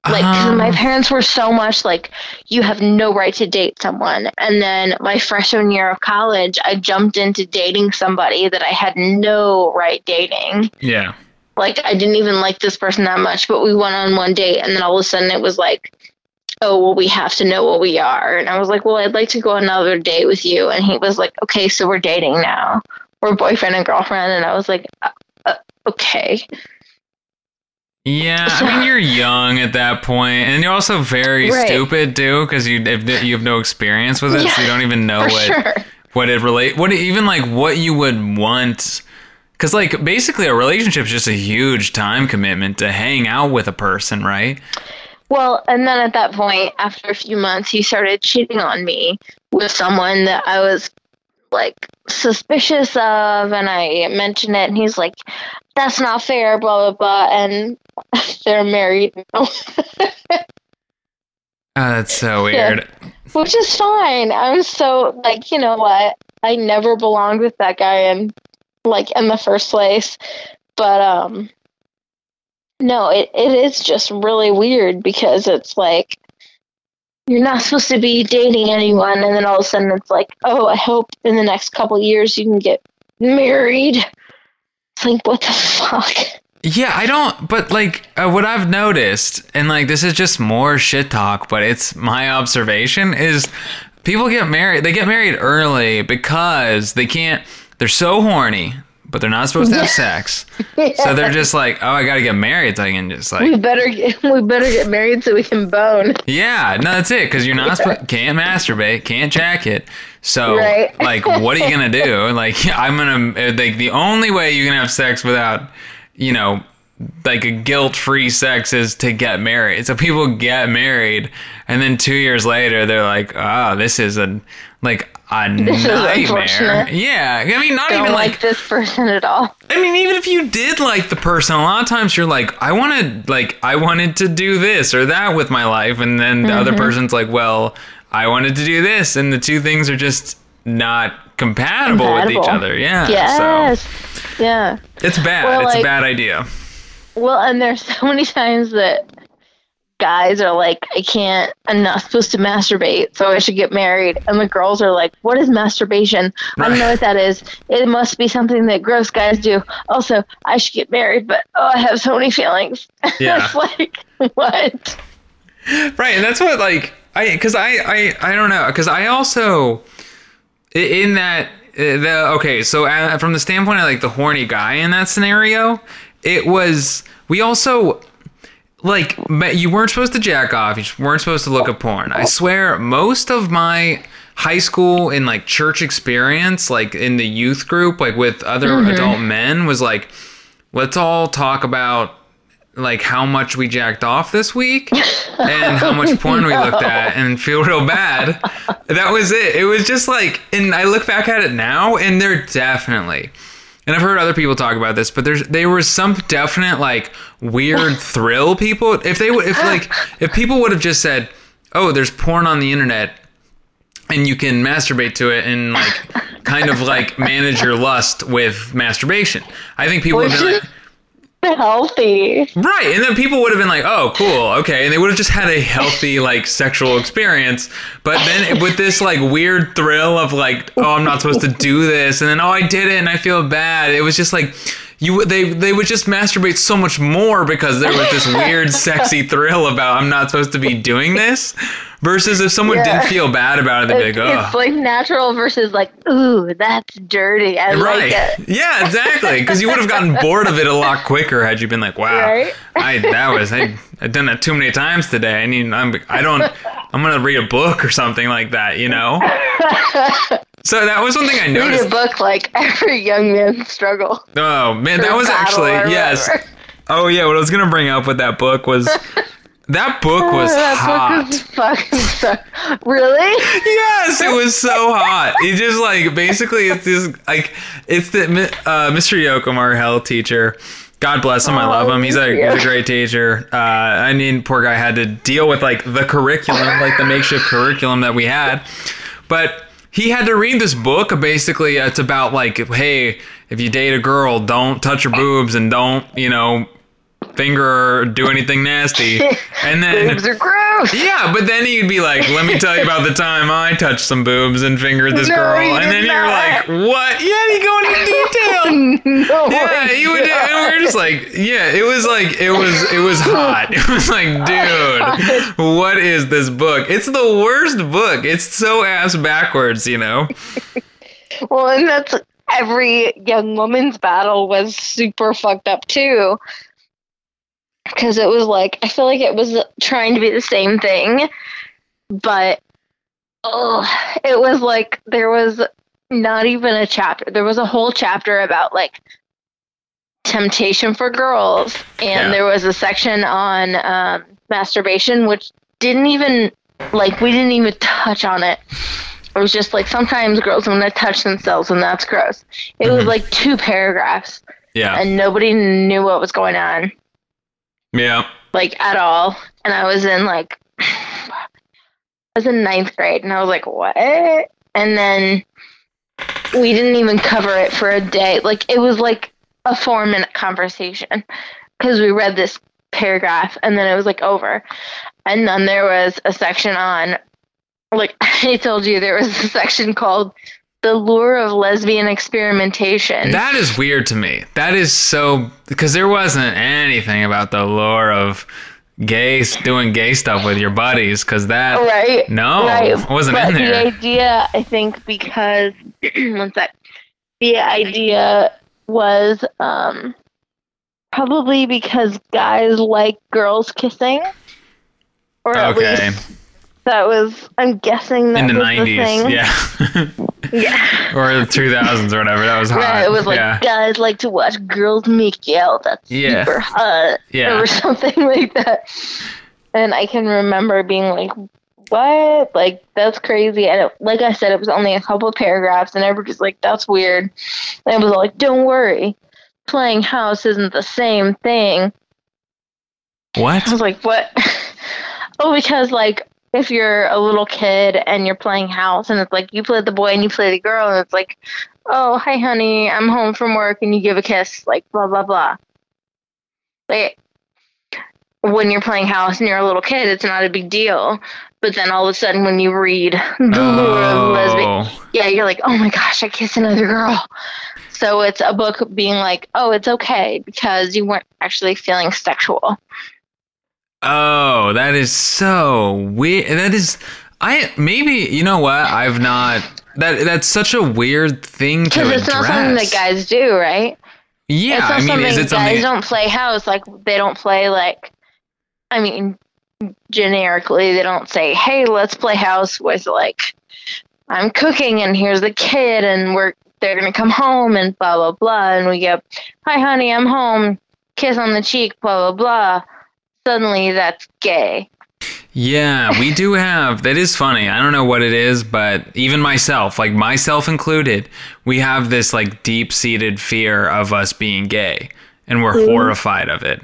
like, 'cause my Um, parents were so much like, you have no right to date someone. And then my freshman year of college, I jumped into dating somebody that I had no right dating. yeah. Like I didn't even like this person that much, but we went on one date and then all of a sudden it was like, oh, well, we have to know what we are. And I was like, well, I'd like to go another date with you. And he was like, okay, so we're dating now. We're boyfriend and girlfriend. And I was like, uh, uh, okay. Yeah, I <laughs> mean you're young at that point, and you're also very Right. stupid too, because you have, you have no experience with it, so you don't even know what sure. what it relate, what it, even like what you would want, because like basically a relationship is just a huge time commitment to hang out with a person, right? Well, and then at that point, after a few months, he started cheating on me with someone that I was like suspicious of, and I mentioned it, and he's like, "That's not fair," blah blah blah, and <laughs> they're married now, Oh, <laughs> that's so Yeah. weird. which is fine. I'm so like, you know what? I never belonged with that guy in like in the first place, but um, no, it it is just really weird because it's like you're not supposed to be dating anyone, and then all of a sudden it's like, oh, I hope in the next couple years you can get married. It's like, what the fuck? Yeah, I don't. But like, uh, what I've noticed, and like, this is just more shit talk, but it's my observation is people get married. They get married early because they can't. They're so horny but they're not supposed to have sex. <laughs> So they're just like, oh, I gotta get married so I can just like we better get, <laughs> we better get married so we can bone. Yeah, no, that's it. Because you're not supposed, can't masturbate, can't jack it. So, Right. <laughs> like, what are you gonna do? Like, I'm gonna uh, like the only way you can have sex without, you know, like a guilt-free sex is to get married. So people get married, and then two years later, they're like, oh, this is a like a <laughs> nightmare. Yeah, I mean, not Don't even like, like this person at all. I mean, even if you did like the person, a lot of times you're like, I wanted, like, I wanted to do this or that with my life, and then the Mm-hmm. other person's like, well, I wanted to do this, and the two things are just not compatible, with each other. Yeah. Yes. Yeah. It's bad. Well, it's a bad idea. Well, and there's <laughs> so many times that guys are like, I can't, I'm not supposed to masturbate, so I should get married. And the girls are like, What is masturbation? I don't know what that is. It must be something that gross guys do. Also, I should get married, but oh, I have so many feelings. <laughs> Yeah. it's like, <laughs> what? Right, and that's what like I because I I I don't know because I also in that the okay so uh, from the standpoint of like the horny guy in that scenario, it was we also like you weren't supposed to jack off, you weren't supposed to look at porn. I swear most of my high school and like church experience like in the youth group like with other mm-hmm. adult men was like let's all talk about like how much we jacked off this week <laughs> and how much porn we looked at <laughs> and feel real bad. That was it. It was just like, and I look back at it now, and they're definitely. And I've heard other people talk about this, but there's there was some definite like weird <laughs> thrill people. If they would, if like <laughs> if people would have just said, "Oh, there's porn on the internet," and you can masturbate to it and like kind of like manage your lust with masturbation. I think people would have been like. Healthy. Right, and then people would have been like, "Oh, cool, okay," and they would have just had a healthy like sexual experience. But then with this like weird thrill of like, "Oh, I'm not supposed to do this," and then, "Oh, I did it and I feel bad." It was just like you they they would just masturbate so much more because there was this weird <laughs> sexy thrill about I'm not supposed to be doing this. Versus if someone Yeah. didn't feel bad about it, they'd It's, be like, it's "Oh." like natural versus like, ooh, that's dirty. I Right. like it. <laughs> Yeah, exactly. Because you would have gotten <laughs> bored of it a lot quicker had you been like, "Wow, Right? I that was I I've done that too many times today. I need I'm I don't I'm gonna read a book or something like that, you know." So that was one thing I Read noticed. a book like every young man's struggle. Oh man, that was actually yes. Oh yeah, what I was gonna bring up with that book was <laughs> that book was that hot. book fucking so. Really? Yes, it was so <laughs> hot. It just like basically it's this like it's the uh, Mr. Yoakum, our health teacher. God bless him. I love him. He's a, he's a great teacher. Uh, I mean, poor guy had to deal with like the curriculum, like the makeshift curriculum that we had. But he had to read this book. Basically, uh, it's about like, hey, if you date a girl, don't touch her uh, boobs and don't, you know, finger or do anything nasty. <laughs> And then Boobs are gross. yeah, but then he'd be like, "Let me tell you about the time I touched some boobs and fingered this No, girl," and then you're like, "What?" Yeah, he go into detail. <laughs> no. Yeah, he would. And we are just like, yeah, it was like it was it was hot. <laughs> It was like, dude, what is this book? It's the worst book. It's so ass backwards, you know. Well, and that's every young woman's battle was super fucked up too. Because it was like, I feel like it was trying to be the same thing, but oh, it was like there was not even a chapter. There was a whole chapter about like temptation for girls, and Yeah. there was a section on um, masturbation, which didn't even like we didn't even touch on it. It was just like sometimes girls want to touch themselves, and that's gross. It was Mhm. like two paragraphs, Yeah, and nobody knew what was going on, yeah, like at all. And I was in like, <sighs> I was in ninth grade, and I was like, what? And then we didn't even cover it for a day. Like it was like a four minute conversation because we read this paragraph, and then it was like over. And then there was a section on, like <laughs> I told you, there was a section called "The Lure of Lesbian Experimentation." that is weird to me. That is so because there wasn't anything about the lure of gay doing gay stuff with your buddies because that right? no right. wasn't but in there. The idea, I think, because <clears throat> one sec, the idea was um, probably because guys like girls kissing, or at Okay. least that was. I'm guessing that In the nineties, the yeah. <laughs> Yeah. or the two thousands or whatever. That was hot. Right, it was like yeah. guys like to watch girls make out. That's Yeah. super hot, Yeah. or <laughs> something like that. And I can remember being like, "What? Like that's crazy." And it, like I said, it was only a couple paragraphs, and everybody's like, "That's weird." And I was like, "Don't worry, playing house isn't the same thing." What? I was like, "What?" <laughs> oh, because like if you're a little kid and you're playing house, and it's like you play the boy and you play the girl, and it's like, "Oh, hi, honey, I'm home from work," and you give a kiss, like blah blah blah. Like when you're playing house and you're a little kid, it's not a big deal. But then all of a sudden, when you read <laughs> the lure of lesbian, Oh, yeah, you're like, oh my gosh, I kissed another girl. So it's a book being like, oh, it's okay because you weren't actually feeling sexual. Oh, that is so weird. That is, I maybe you know what? I've not. That that's such a weird thing to Because it's not something that guys do, right? yeah, it's not I mean, something is it guys don't play house. Like they don't play like, I mean, generically they don't say, hey, let's play house with like, I'm cooking and here's the kid and we're they're gonna come home and blah blah blah and we get, hi honey, I'm home, kiss on the cheek, blah blah blah. Suddenly that's gay. Yeah, we do have. That is funny. I don't know what it is, but even myself, like myself included, we have this like deep seated fear of us being gay, and we're mm-hmm. horrified of it.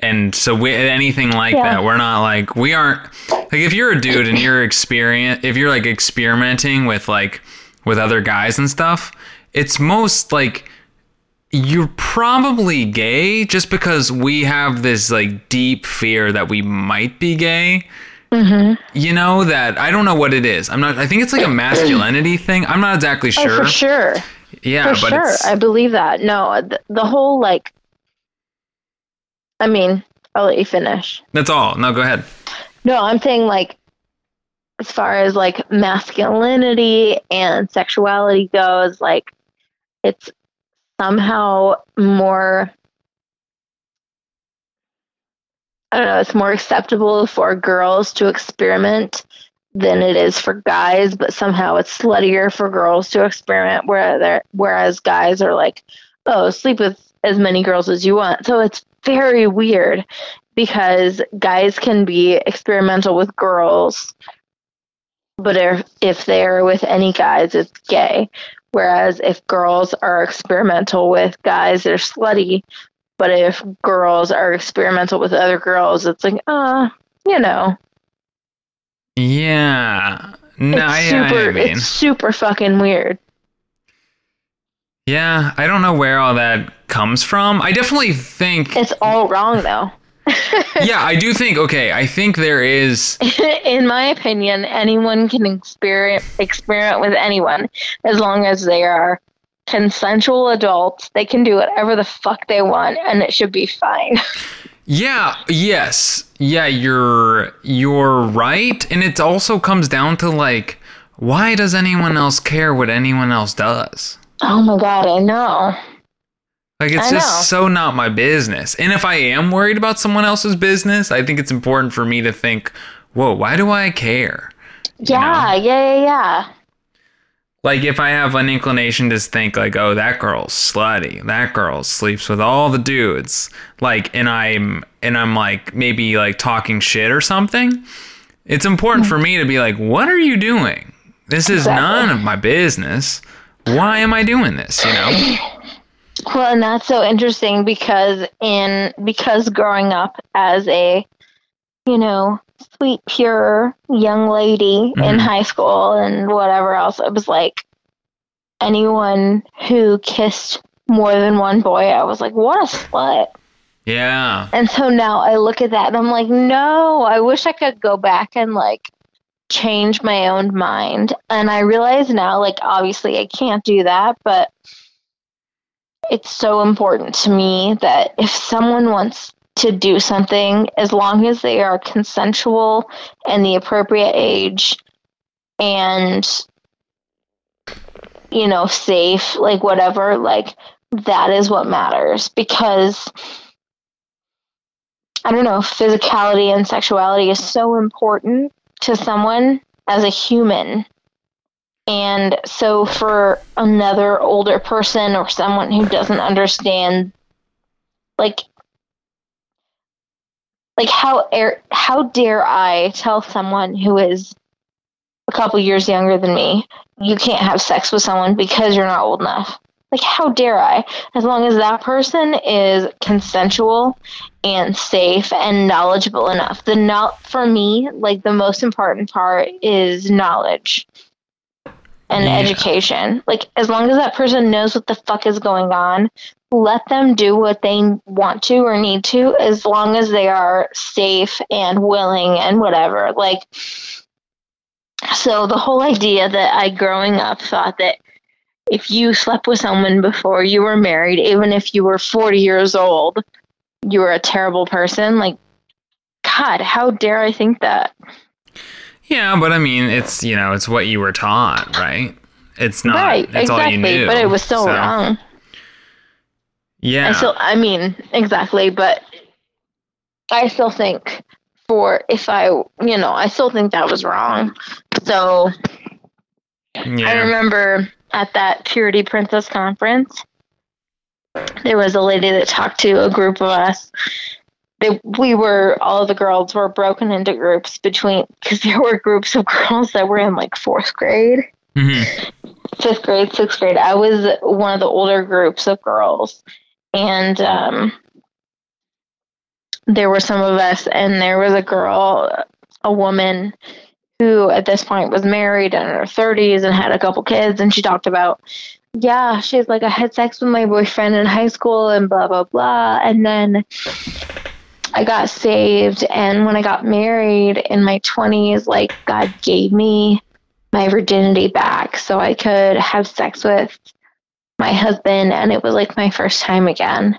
And so, we, anything like Yeah. that, we're not like we aren't like if you're a dude and you're experience if you're like experimenting with like with other guys and stuff, it's most like you're probably gay just because we have this like deep fear that we might be gay. Mm-hmm. You know that I don't know what it is. I'm not. I think it's like a masculinity <clears throat> thing. I'm not exactly sure. Oh, for sure. Yeah, for but sure. it's I believe that. No, the, the whole like, I mean, I'll let you finish. that's all. No, go ahead. No, I'm saying like as far as like masculinity and sexuality goes, like it's somehow more I don't know, it's more acceptable for girls to experiment than it is for guys, but somehow it's sluttier for girls to experiment where whereas guys are like, oh, sleep with as many girls as you want. So it's very weird because guys can be experimental with girls, but if, if they're with any guys, it's gay. Whereas if girls are experimental with guys, they're slutty. But if girls are experimental with other girls, it's like, uh, you know, Yeah. No, it's I, super, I mean, it's super fucking weird. yeah. I don't know where all that comes from. I definitely think. It's all wrong, though. <laughs> yeah, I do think. Okay, I think there is. <laughs> In my opinion, anyone can experiment experiment with anyone as long as they are consensual adults. They can do whatever the fuck they want, and it should be fine. <laughs> Yeah. Yes. Yeah. You're you're right, and it also comes down to like, why does anyone else care what anyone else does? oh my god, I know. Like it's I just know. so not my business. And if I am worried about someone else's business, I think it's important for me to think, whoa, why do I care? Yeah, yeah, yeah, yeah. Like if I have an inclination to think like, oh, that girl's slutty, that girl sleeps with all the dudes, like, and I'm and I'm like maybe like talking shit or something. It's important for mm-hmm. me to be like, what are you doing? This is Exactly. none of my business. Why am I doing this? You know? <laughs> Well, and that's so interesting because in because growing up as a, you know, sweet, pure young lady in Mhm. high school and whatever else, it was like anyone who kissed more than one boy, I was like, what a slut. Yeah. And so now I look at that and I'm like, no, I wish I could go back and like change my own mind. And I realize now, like, obviously I can't do that, but it's so important to me that if someone wants to do something, as long as they are consensual and the appropriate age and you know, safe, like whatever, like that is what matters because I don't know, physicality and sexuality is so important to someone as a human. And so for another older person or someone who doesn't understand like like how air, how dare I tell someone who is a couple years younger than me you can't have sex with someone because you're not old enough. Like how dare I? As long as that person is consensual and safe and knowledgeable enough. The not for me, like the most important part is knowledge and Yeah. education. Like as long as that person knows what the fuck is going on, let them do what they want to or need to as long as they are safe and willing and whatever. Like so the whole idea that I growing up thought that if you slept with someone before you were married, even if you were 40 years old, you were a terrible person, like God, how dare I think that? Yeah, but I mean, it's you know, it's what you were taught, right? It's not. right, it's all you exactly. knew. But it was still so, wrong. Yeah. I still, I mean, exactly, but I still think for if I, you know, I still think that was wrong. So I remember at that Purity Princess conference, there was a lady that talked to a group of us. They, we were all the girls were broken into groups between because there were groups of <laughs> girls that were in like fourth grade, Mhm. fifth grade, sixth grade. I was one of the older groups of girls, and um, there were some of us, and there was a girl, a woman who at this point was married in her 30s and had a couple kids, and she talked about, yeah, she's like, I had sex with my boyfriend in high school and blah, blah, blah. And then I got saved, and when I got married in my 20s, like, God gave me my virginity back so I could have sex with my husband, and it was like my first time again.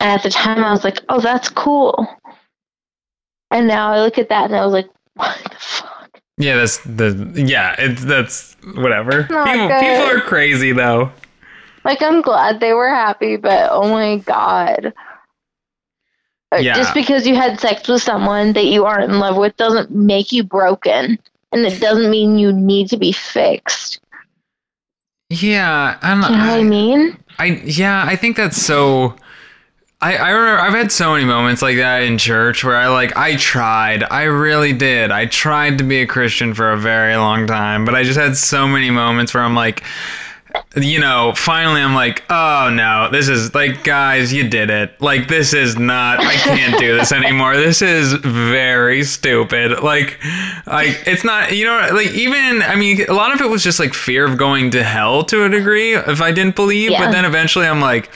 And at the time, I was like, oh, that's cool. And now I look at that and I was like, what the fuck? Yeah, that's the yeah. It's that's whatever. People good. people are crazy though. Like, I'm glad they were happy, but oh my God. Yeah. Just because you had sex with someone that you aren't in love with doesn't make you broken. And it doesn't mean you need to be fixed. Yeah, I don't You know what I mean? I yeah, I think that's so. I I remember I've had so many moments like that in church where I like I tried, I really did. I tried to be a Christian for a very long time, but I just had so many moments where I'm like, you know, finally I'm like, oh no, this is like, guys, you did it. Like this is not. I can't do this anymore. This is very stupid. Like, like it's not. You know, like even I mean, a lot of it was just like fear of going to hell to a degree if I didn't believe. But then eventually I'm like,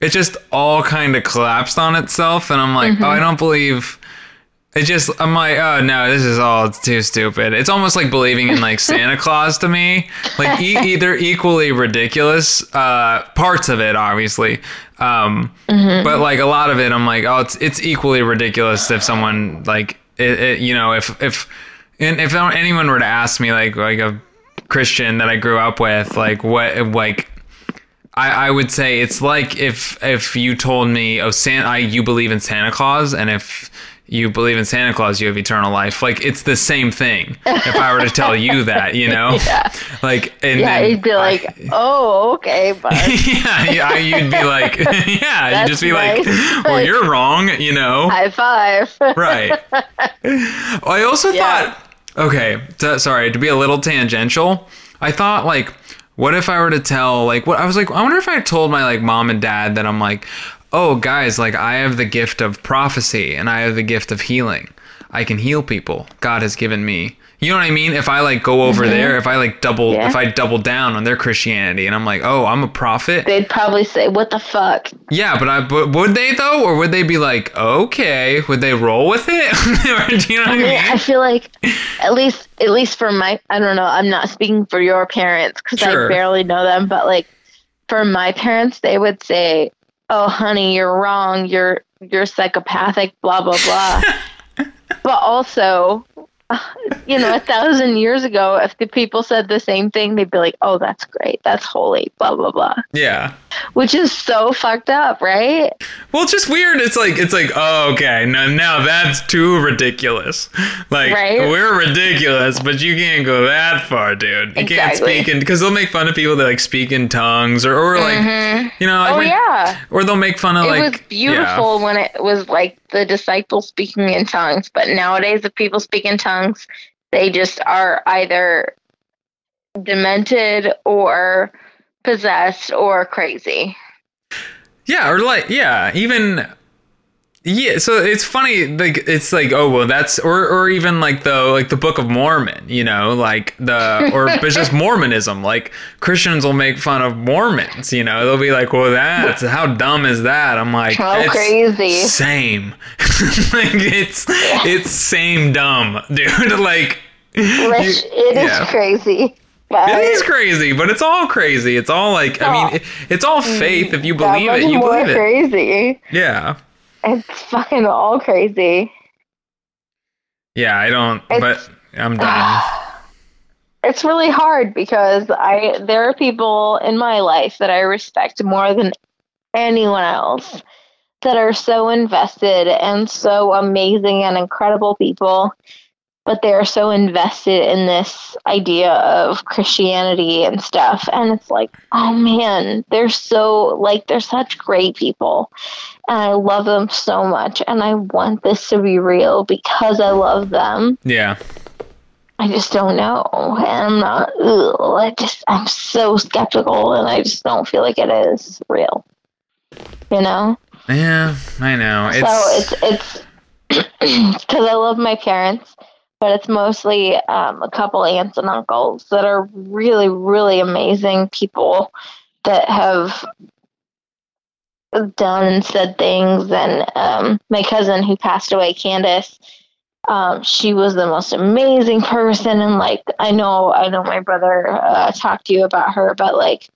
it just all kind of collapsed on itself, and I'm like, oh, mm-hmm. I don't believe. It just, I'm like, oh no, this is all too stupid. It's almost like believing in like Santa <laughs> Claus to me. Like e- <laughs> either equally ridiculous, uh, parts of it obviously, um, but like a lot of it, I'm like, oh, it's it's equally ridiculous if someone like, it, it, you know, if if and if anyone were to ask me like like a Christian that I grew up with, like what like I, I would say it's like if if you told me, oh, Santa, I, you believe in Santa Claus, and if you believe in Santa Claus, you have eternal life. Like it's the same thing. If I were to tell you <laughs> that, you know, Yeah. like and Yeah, then you'd be like, <laughs> oh, okay, but <laughs> yeah, yeah, you'd be like, yeah, you'd just be nice. like, well, you're wrong, you know, high five. right. I also Yeah. thought, okay, t- sorry to be a little tangential. I thought like, what if I were to tell like what I was like? I wonder if I told my like mom and dad that I'm like, oh guys, like I have the gift of prophecy and I have the gift of healing. I can heal people. God has given me. You know what I mean? If I like go over there, if I like double, Mm-hmm. Yeah. if I double down on their Christianity, and I'm like, oh, I'm a prophet. They'd probably say, what the fuck? Yeah, but I but would they though, or would they be like, okay, would they roll with it? or, <laughs> do you know what I I mean? mean, I feel like at least at least for my I don't know, I'm not speaking for your parents cuz Sure. I barely know them, but like for my parents, they would say, "Oh, honey, you're wrong. You're you're psychopathic, blah blah blah." <laughs> but also <laughs> you know, a thousand years ago, if the people said the same thing, they'd be like, "Oh, that's great, that's holy," blah blah blah. Yeah. Which is so fucked up, right? Well, it's just weird. It's like it's like oh, okay, now now that's too ridiculous. Like Right? we're ridiculous, but you can't go that far, dude. You can't speak in because they'll make fun of people that like speak in tongues or or like mm-hmm. you know like oh yeah. or they'll make fun of like it like was beautiful when it was like the disciples speaking in tongues but nowadays if people speak in tongues they just are either demented or possessed or crazy. Yeah, or like yeah, even yeah. So it's funny, like it's like oh well, that's or or even like the like the Book of Mormon, you know, like the or <laughs> it's just Mormonism. Like Christians will make fun of Mormons, you know, they'll be like, well, that's how dumb is that? I'm like, How it's crazy. Same, <laughs> like it's it's same dumb, <laughs> dude. like. which it is yeah. crazy but It is crazy, but it's all crazy. It's all like, I mean, it, it's all faith. If you believe it, you believe it. crazy Yeah. It's fucking all crazy Yeah, I don't, It's- but I'm done. <sighs> it's really hard because I there are people in my life that I respect more than anyone else that are so invested and so amazing and incredible people but they are so invested in this idea of Christianity and stuff and it's like oh man they're so like they're such great people and I love them so much and I want this to be real because I love them Yeah. I just don't know. And I'm not, ugh, I just, I'm so skeptical and I just don't feel like it is real. You know? Yeah, I know. It's, so it's, it's, because <clears throat> I love my parents, but it's mostly um, a couple aunts and uncles that are really, really amazing people that have done and said things. And um, my cousin who passed away, Candace, um, she was the most amazing person. And like, I know, I know my brother uh, talked to you about her, but like,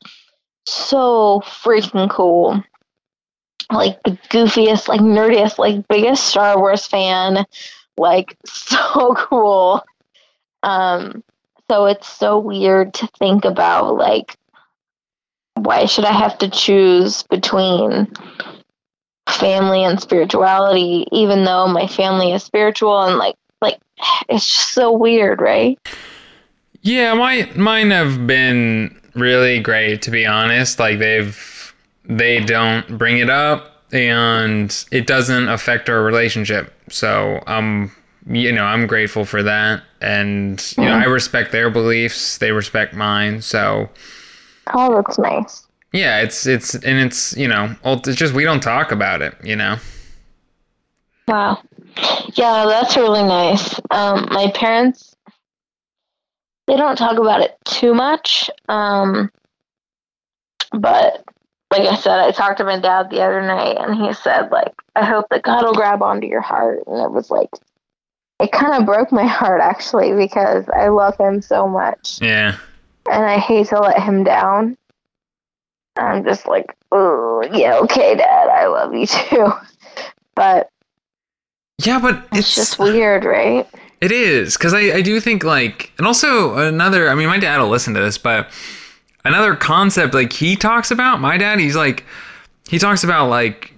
so freaking cool. Like the goofiest, like nerdiest, like biggest Star Wars fan. Like <laughs> so cool. Um, so it's so weird to think about like why should I have to choose between family and spirituality even though my family is spiritual and like like it's just so weird, right? yeah, my, mine have been really great, to be honest. Like, they've, they don't bring it up and it doesn't affect our relationship. So, I'm, um, you know, I'm grateful for that. And, you know, I respect their beliefs, they respect mine. So, Oh, that's nice. yeah, it's, it's, and it's, you know, it's just we don't talk about it, you know? Wow. Yeah, that's really nice. Um, my parents, they don't talk about it too much. Um, but like I said, I talked to my dad the other night and he said, like, I hope that God will grab onto your heart. And it was like, it kind of broke my <laughs> heart actually because I love him so much Yeah. and I hate to let him down. I'm just like, oh, yeah, okay, dad, I love you <laughs> too. But Yeah, but it's, it's, just weird, right? It is because I, I do think like and also another I mean my dad will listen to this but another concept like he talks about my dad he's like he talks about like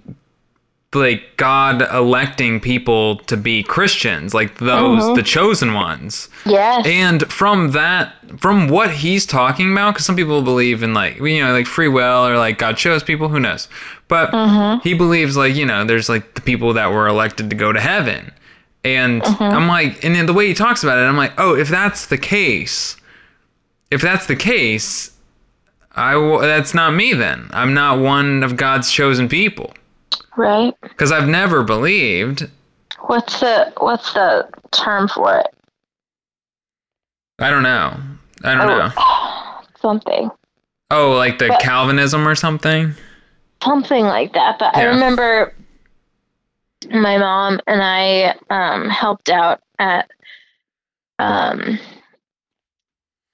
like God electing people to be Christians like those mm-hmm. the chosen ones. Yes. and from that from what he's talking about because some people believe in like you know like free will or like God chose people who knows? But mm-hmm. he believes like you know there's like the people that were elected to go to heaven. And mm-hmm. I'm like, and then the way he talks about it, I'm like, oh, if that's the case, if that's the case, I w- that's not me then. I'm not one of God's chosen people right. because I've never believed. What's the what's the term for it? I don't know. I don't know. <sighs> Something. Oh, like the But- Calvinism or something. Something like that. But I remember my mom and I um, helped out at um,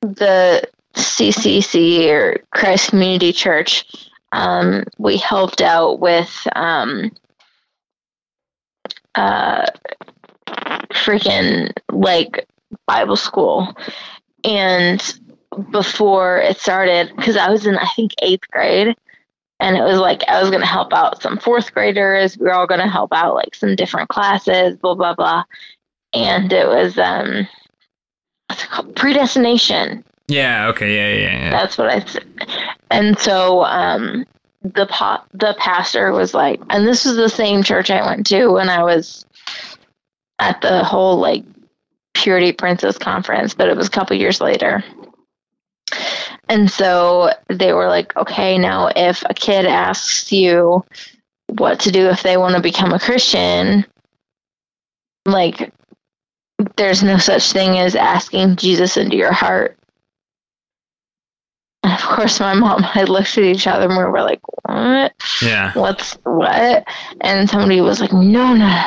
the CCC or Christ Community Church. Um, we helped out with um, uh, freaking like Bible school. And before it started, because I was in, I think, eighth grade, and it was like I was going to help out some fourth graders. We were all going to help out like some different classes, blah, blah, blah. And it was, um, what's called? Predestination. Yeah. Okay. Yeah. Yeah. Yeah. That's what I said. And so, um, the po- the pastor was like, and this was the same church I went to when I was at the whole like Purity Princess conference, but it was a couple years later. And so they were like, okay, now if a kid asks you what to do if they want to become a Christian, like, there's no such thing as asking Jesus into your heart. And of course, my mom and I looked at each other and we were like, what? Yeah. What's what? And somebody was like, no, no, no,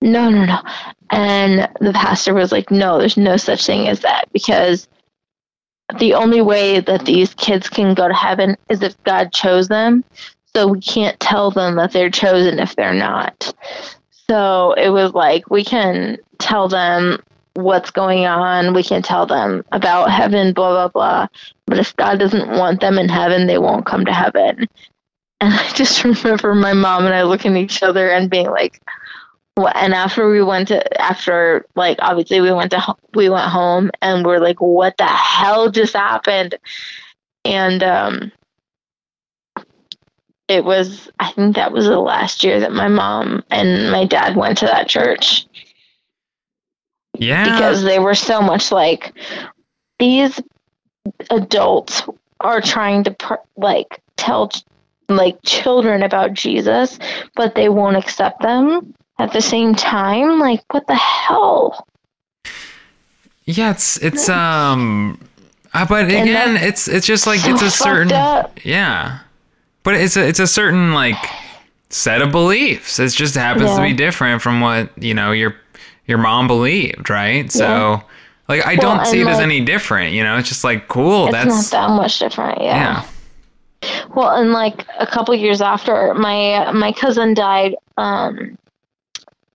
no, no, no, no. And the pastor was like, no, there's no such thing as that because the only way that these kids can go to heaven is if God chose them. So we can't tell them that they're chosen if they're not. So it was like we can tell them what's going on, we can tell them about heaven, blah, blah, blah. But if God doesn't want them in heaven, they won't come to heaven. And I just <laughs> remember my mom and I looking at each other and being like, what? And after we went to, after like obviously we went to, we went home and we're like, what the hell just happened? And um, it was, I think that was the last year that my mom and my dad went to that church Yeah. because they were so much like these adults are trying to pr- like tell ch- like children about Jesus, but they won't accept them at the same time. Like, what the hell? yeah. It's it's um. Uh, but again, it's it's just like so it's a certain yeah. But it's a it's a certain like set of beliefs. It just happens to be different from what you know your your mom believed, right? So. Yeah. Like I Well, don't see it and, as any different, you know. It's just like cool. It's that's not that much different. yeah. Well, and like a couple years after my my cousin died, um,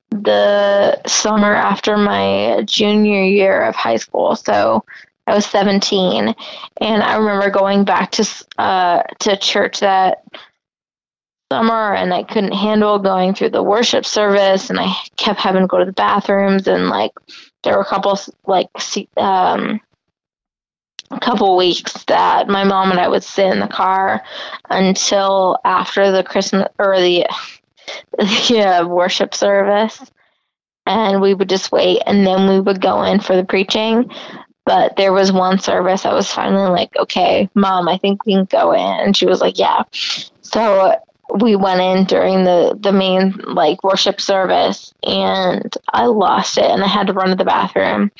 the summer after my junior year of high school. So I was 17, and I remember going back to uh, to church that summer, and I couldn't handle going through the worship service, and I kept having to go to the bathrooms, and like there were a couple like um a couple weeks that my mom and I would sit in the car until after the Christmas or the <laughs> yeah, worship service, and we would just wait, and then we would go in for the preaching. But there was one service I was finally like, okay, mom, I think we can go in, and she was like, yeah. So we went in during the the main like worship service, and I lost it, and I had to run to the bathroom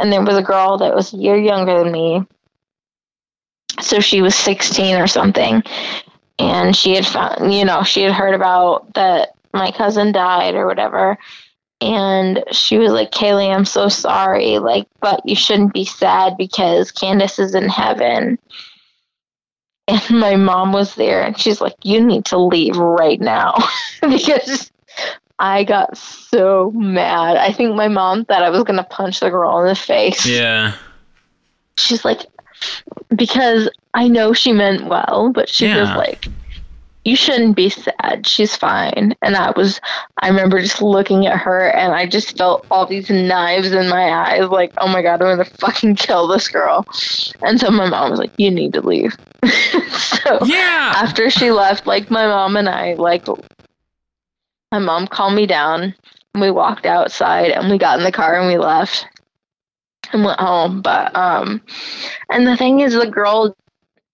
and there was a girl that was a year younger than me. So she was 16 or something. And she had found, you know, she had heard about that my cousin died or whatever. And she was like, Kayley, I'm so sorry. Like, but you shouldn't be sad because Candace is in heaven. And my mom was there and she's like, You need to leave right now <laughs> because I got so mad. I think my mom thought I was gonna punch the girl in the face. Yeah. She's like, because I know she meant well, but she was like, you shouldn't be sad. She's fine. And I was, I remember just looking at her and I just felt all these knives in my eyes like, oh my God, I'm going to fucking kill this girl. And so my mom was like, you need to leave. <laughs> so Yeah. after she left, like my mom and I, like my mom calmed me down. And we walked outside and we got in the car and we left and went home. But um, and the thing is, the girl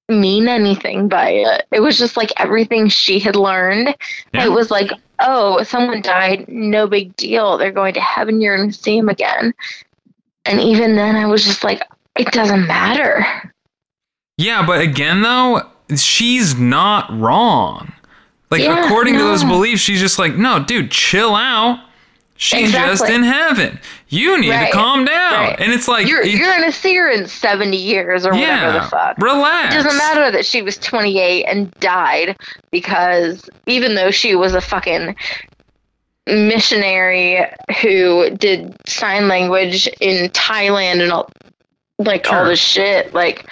mean anything by it. It was just like everything she had learned. Yeah. It was like, oh, someone died, no big deal. They're going to heaven. You're going to see him again. And even then, I was just like, it doesn't matter. Yeah, but again though, she's not wrong. Like Yeah, according to those beliefs, she's just like, no, dude, chill out. She's just Exactly. in heaven. You need Right, to calm down. right. And it's like, You're it- you're gonna see her in seventy years or yeah, whatever the fuck. relax. It doesn't matter that she was 28 and died because even though she was a fucking missionary who did sign language in Thailand and all like all Sure. this shit like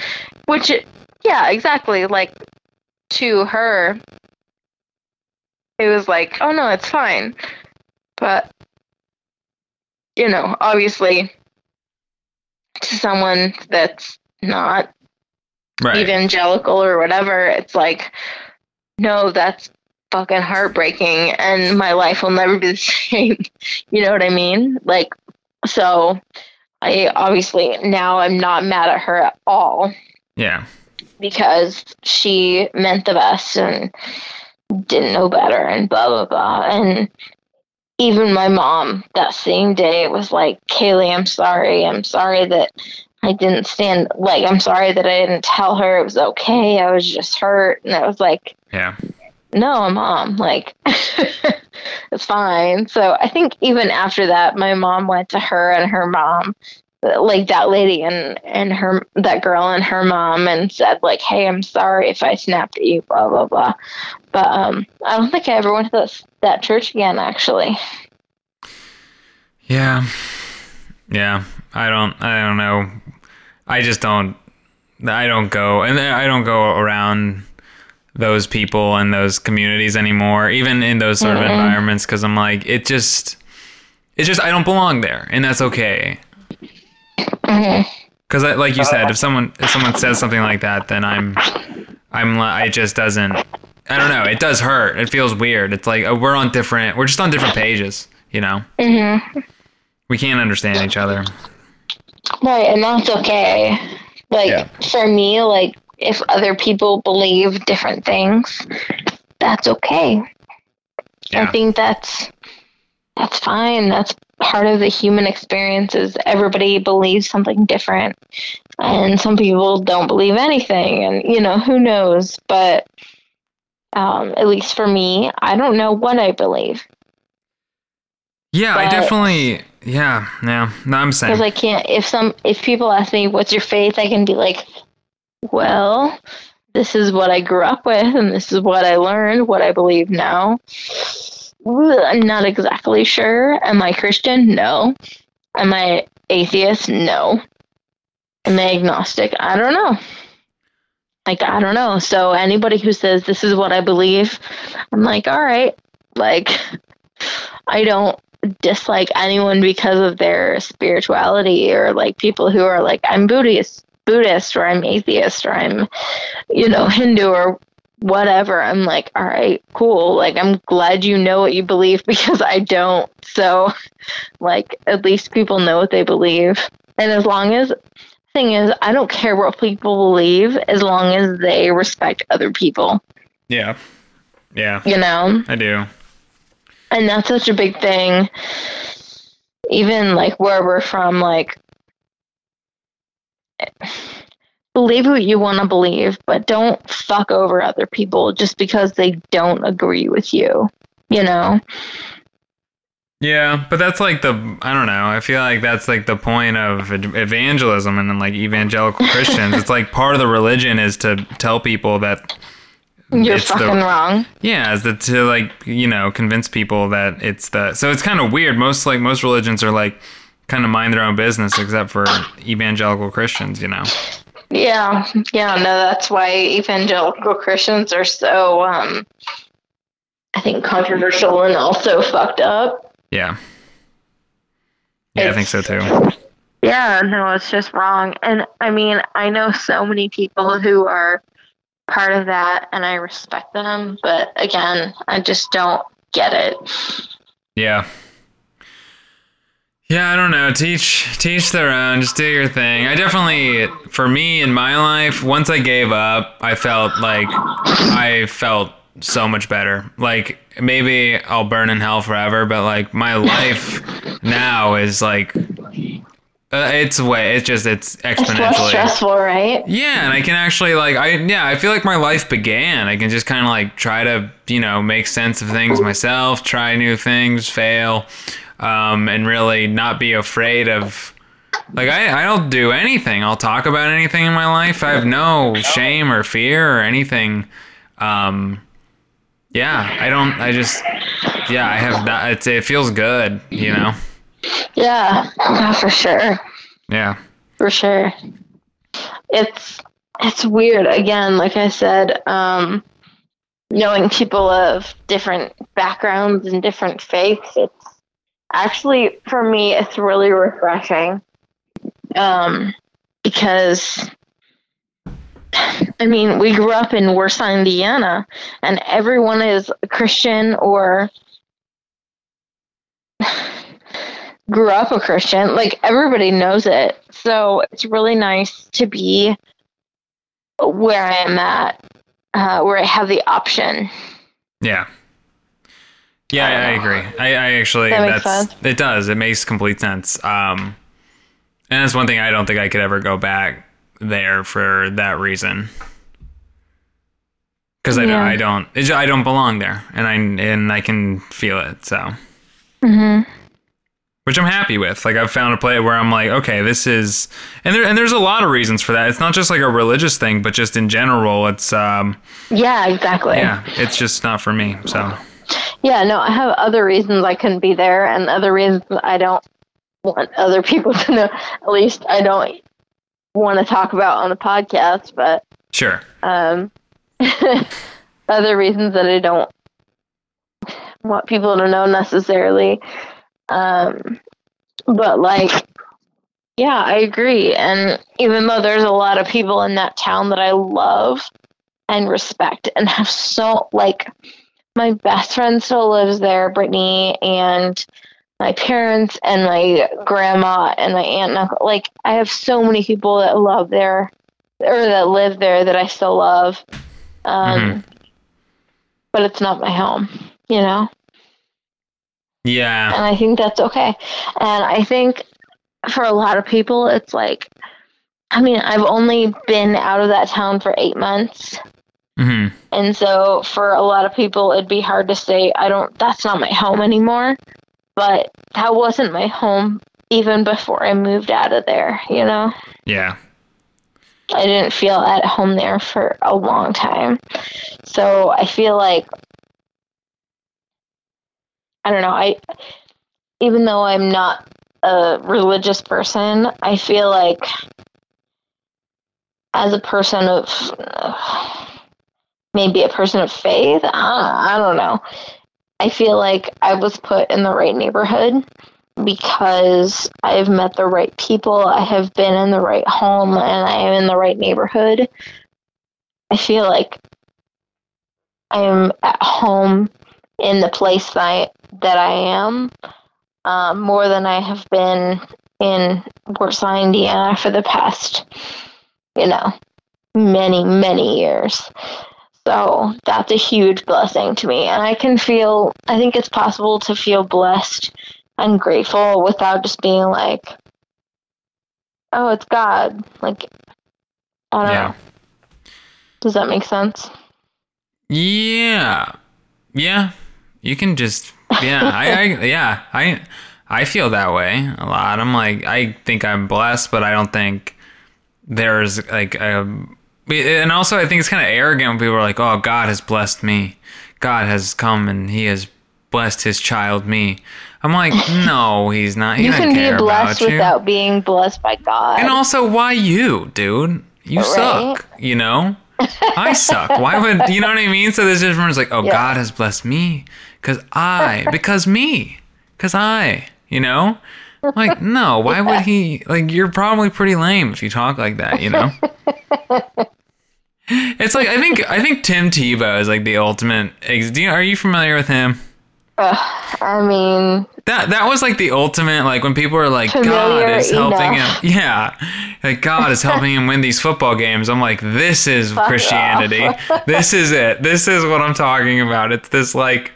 which it, yeah exactly like to her it was like oh no it's fine but you know obviously to someone that's not Right. evangelical or whatever, it's like, no, that's fucking heartbreaking and my life will never be <laughs> the same. you know what I mean? Like, so I obviously now I'm not mad at her at all yeah. because she meant the best and didn't know better and blah blah blah and even my mom that same day was like kayley i'm sorry. I'm sorry that i didn't stand like i'm sorry that i didn't tell her it was okay. I was just hurt. And i was like Yeah. no mom like <laughs> it's fine. So i think even after that my mom went to her and her mom like that lady and and her that girl and her mom and said like hey i'm sorry if i snapped at you blah blah blah. But um i don't think i ever went to this, that church again actually Yeah. Yeah. I don't I don't know. I just don't I don't go and I don't go around those people and those communities anymore, even in those sort of Mm-mm. environments cuz I'm like it just it's just I don't belong there and that's okay. Mhm. Cuz like you said if someone if someone says something like that then I'm I'm li- it just doesn't I don't know, it does hurt. It feels weird. It's like uh, we're on different we're just on different pages, you know. Mhm. We can't understand each other. right and that's okay like Yeah. for me like if other people believe different things that's okay Yeah. I think that's that's fine. That's part of the human experience is everybody believes something different. And some people don't believe anything and you know, who knows, but um, at least for me, I don't know what I believe Yeah, I definitely. Yeah, yeah. No, I'm saying. because I can't. If some if people ask me what's your faith, I can be like, well, this is what I grew up with, and this is what I learned, what I believe now. I'm not exactly sure. Am I Christian? No. Am I atheist? No. Am I agnostic? I don't know. Like I don't know. So anybody who says this is what I believe, I'm like, all right. Like I don't dislike anyone because of their spirituality or like people who are like I'm Buddhist Buddhist or I'm atheist or I'm you know Hindu or whatever I'm like all right cool like I'm glad you know what you believe <laughs> because I don't so like at least people know what they believe and as long as thing is I don't care what people believe as long as they respect other people. Yeah. Yeah, you know? I do. and that's such a big thing. Even like where we're from like believe what you want to believe but don't fuck over other people just because they don't agree with you you know Yeah, but that's like the. I don't know. I feel like that's like the point of evangelism and then like evangelical <laughs> Christians. it's like part of the religion is to tell people that. you're it's the- fucking wrong Yeah, is that to like you know convince people that it's the so it's kind of weird. Most like most religions are like kind of mind their own business except for evangelical Christians. You know. yeah yeah no that's why evangelical christians are so um i think controversial and also fucked up Yeah. Yeah, I think so too. Yeah, no, it's just wrong. And I mean, I know so many people who are part of that and I respect them, but again, I just don't get it. Yeah. Yeah, I don't know. Teach teach their own. Just do your thing. I definitely for me in my life, once I gave up, I felt like I felt so much better. Like maybe I'll burn in hell forever, but like my <laughs> life now is like uh, it's way it's just it's It's exponentially stressful, right? yeah, and I can actually like I yeah, I feel like my life began. I can just kind of like try to, you know, make sense of things myself, try new things, fail, um and really not be afraid of like I I don't do anything. I'll talk about anything in my life. I have no shame or fear or anything. Um yeah, I don't I just yeah, I have not. It's, it feels good, you know. Yeah, yeah, for sure. Yeah. For sure. It's it's weird again, like I said, um knowing people of different backgrounds and different faiths, it's actually for me it's really refreshing. Um because I mean, we grew up in Warsaw, Indiana, and everyone is a Christian or <sighs> grew up a Christian. Like everybody knows it. So it's really nice to be where I am at, uh, where I have the option. Yeah. Yeah, I, I agree. I, I actually That that's sense. it does. It makes complete sense. Um and that's one thing I don't think I could ever go back there for that reason. Cuz I, Yeah. don't, I don't I don't belong there and I and I can feel it. So hmm which I'm happy with. Like I've found a play where I'm like, okay, this is, and there and there's a lot of reasons for that. It's not just like a religious thing, but just in general, it's um, Yeah, exactly. yeah, it's just not for me. So Yeah, no, I have other reasons I couldn't be there, and other reasons I don't want other people <laughs> to know. At least I don't want to talk about on the podcast, but sure, um, <laughs> other reasons that I don't want people to know necessarily. Um, but like, yeah, I agree. And even though there's a lot of people in that town that I love and respect and have so like my best friend still lives there, Brittany, and my parents and my grandma and my aunt and uncle. Like I have so many people that love there or that live there that I still love. Um, But it's not my home, you know? yeah, And I think that's okay. And I think for a lot of people, it's like, I mean, I've only been out of that town for eight months. hmm And so for a lot of people, it'd be hard to say, I don't, that's not my home anymore. But that wasn't my home even before I moved out of there, you know? yeah, I didn't feel at home there for a long time. So I feel like I don't know, I even though I'm not a religious person, I feel like as a person of maybe a person of faith, I don't, I don't know. I feel like I was put in the right neighborhood because I've met the right people, I have been in the right home, and I am in the right neighborhood. I feel like I'm at home in the place that I, that I am um, more than I have been in Warsaw, Indiana for the past, you know, many, many years. So that's a huge blessing to me. And I can feel, I think it's possible to feel blessed and grateful without just being like, oh, it's God. Like, I don't Yeah. know. Does that make sense? yeah, yeah. You can just yeah, I, I <laughs> yeah, I I feel that way a lot. I'm like I think I'm blessed, but I don't think there's like a and also I think it's kind of arrogant when people are like, "Oh, God has blessed me. God has come and He has blessed His child, me." I'm like, <laughs> no, He's not. He you can be blessed about you. without being blessed by God. And also, why you, dude? You Right. suck. You know, I suck. Why would you know what I mean? So there's just everyone's like, oh, Yeah. God has blessed me because I, <laughs> because me, because I. You know, like no. Why would he? Like you're probably pretty lame if you talk like that. You know. <laughs> It's like I think I think Tim Tebow is like the ultimate. ex- you, are you familiar with him? Ugh, I mean, That that was like the ultimate like when people are like God is helping enough. him. Yeah. Like God is helping him win these football games. I'm like this is Christianity. this is it. This is what I'm talking about. It's this like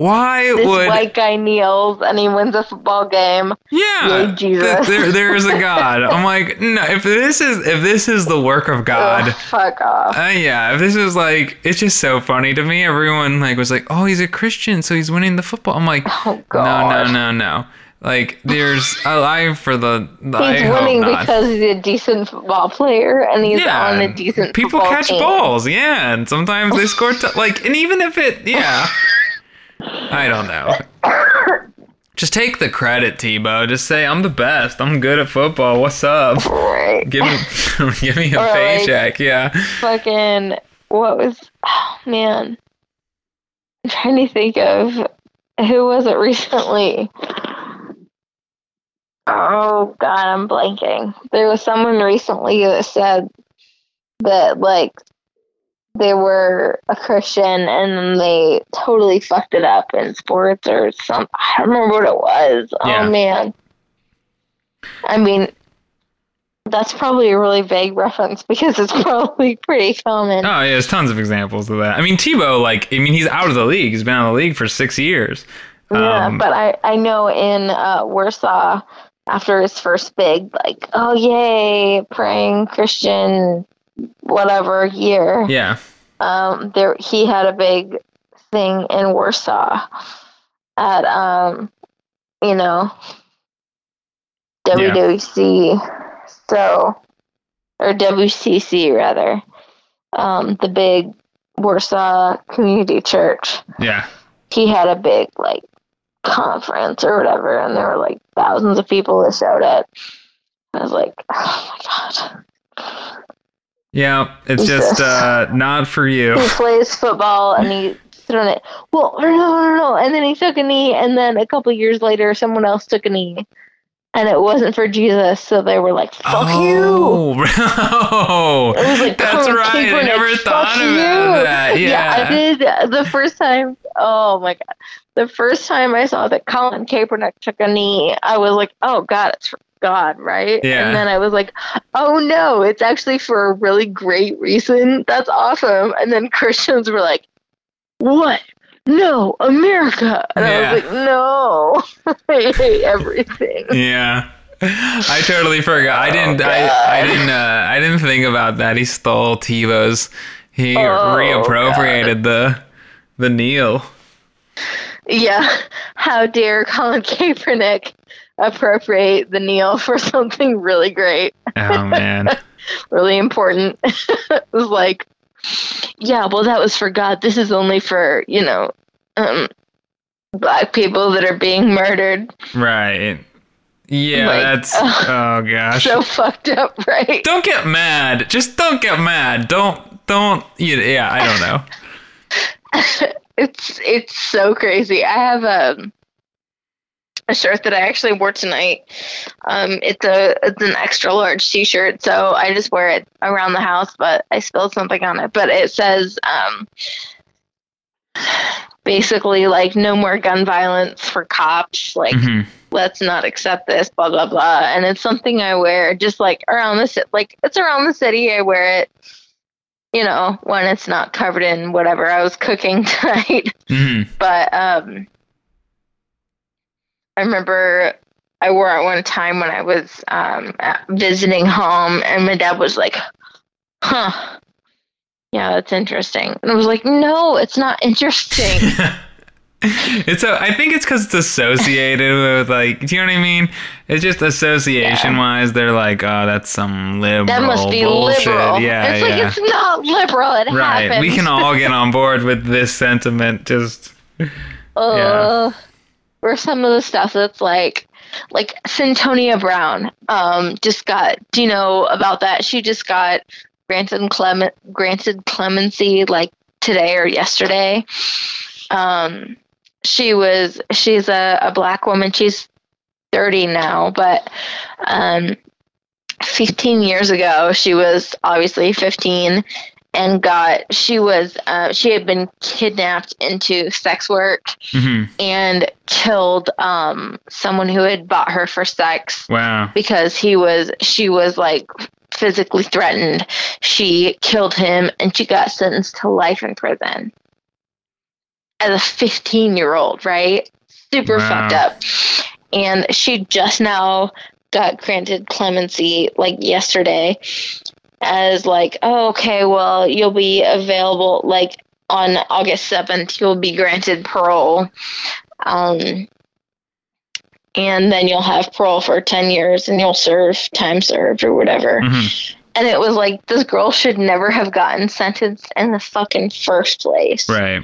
why this would white guy kneels and he wins a football game. yeah Yay, Jesus. th- there there is a God. I'm like <laughs> no if this is if this is the work of God Ugh, fuck off. uh, yeah, if this is like, it's just so funny to me. Everyone like was like, "Oh, he's a Christian, so he's winning the football." I'm like, Oh, no, God. no, no, no. Like, there's <laughs> a lie for the. I He's hope winning because he's a decent football player and he's yeah, on a decent people catch team. balls, yeah, and sometimes they score. T- like, and even if it, yeah, <laughs> I don't know. Just take the credit, Tebow. Just say I'm the best. I'm good at football. What's up? Right. Give me, <laughs> give me a Or, like- paycheck. Yeah. Fucking what was? Oh man, I'm trying to think of who was it recently. Oh god, I'm blanking. There was someone recently that said that like they were a Christian and then they totally fucked it up in sports or some. I don't remember what it was. Yeah. Oh man. I mean, that's probably a really vague reference because it's <laughs> probably pretty common. Oh, yeah. There's tons of examples of that. I mean, Tebow, like, I mean, he's out of the league. He's been out of the league for six years. Yeah, Um, but I, I know in uh, Warsaw, after his first big, like, oh, yay, praying Christian, whatever year, Yeah. um, there he had a big thing in Warsaw at, um, you know, WWC, so, or WCC rather, um, the big Warsaw Community Church Yeah. he had a big like conference or whatever, and there were like thousands of people that showed up. I was like, oh my god. Yeah. It's just uh, not for you. <laughs> He plays football and he on it. Well, no, no, no, and then he took a knee, and then a couple years later, someone else took a knee, and it wasn't for Jesus, so they were like, "Fuck you." <laughs> Oh, It was like that's Colin right. I never "Fuck thought you." that. Yeah. I did the first time. Oh my god, the first time I saw that Colin Kaepernick took a knee, I was like, "Oh God, it's for God, right?" Yeah. And then I was like, "Oh no, it's actually for a really great reason. That's awesome." And then <laughs> Christians were like, "What?" No, America. And Yeah. I was like, no, <laughs> I hate everything. <laughs> Yeah. I totally forgot. I didn't. Oh, I, I didn't. Uh, I didn't think about that. He stole Tebow's. He Oh, reappropriated the the kneel. Yeah. How dare Colin Kaepernick appropriate the kneel for <laughs> something really great, Oh man. <laughs> really important? <laughs> it was like, yeah, well, that was for God. This is only for, you know, um, black people that are being murdered. right. Yeah. Like, that's. ugh. Oh gosh. So fucked up, right? don't get mad. Just don't get mad. Don't. Don't. Yeah. yeah I don't know. it's it's so crazy. I have a a shirt that I actually wore tonight. Um, it's a it's an extra large T-shirt, so I just wear it around the house. But I spilled something on it. But it says um, basically like no more gun violence for cops. Like Mhm. let's not accept this. Blah blah blah. And it's something I wear just like around the city. Like it's around the city. I wear it. You know, when it's not covered in whatever I was cooking <laughs> tonight. Mhm. But um, I remember I wore it one time when I was um, visiting home, and my dad was like, "Huh, yeah, that's interesting." And I was like, "No, it's not interesting." <laughs> it's a, I think it's because it's associated with like, do you know what I mean? It's just association wise. They're like, oh, that's some liberal that must be bullshit. liberal. Yeah, it's yeah. like it's not liberal. It right. happened. We can all get <laughs> on board with this sentiment. Just uh, or some of the stuff that's like like Cyntoia Brown um just got do you know about that? She just got granted clement granted clemency like today or yesterday. Um she was she's a, a black woman. She's 30 now but um 15 years ago she was obviously 15 and got she was uh, she had been kidnapped into sex work mhm. and killed um someone who had bought her for sex wow. because he was she was like physically threatened she killed him and she got sentenced to life in prison as a 15 year old right super Wow. fucked up and she just now got granted clemency like yesterday as like oh, okay well you'll be available like on august 7th you'll be granted parole um, and then you'll have parole for 10 years and you'll serve time served or whatever Mhm. and it was like this girl should never have gotten sentenced in the fucking first place Right.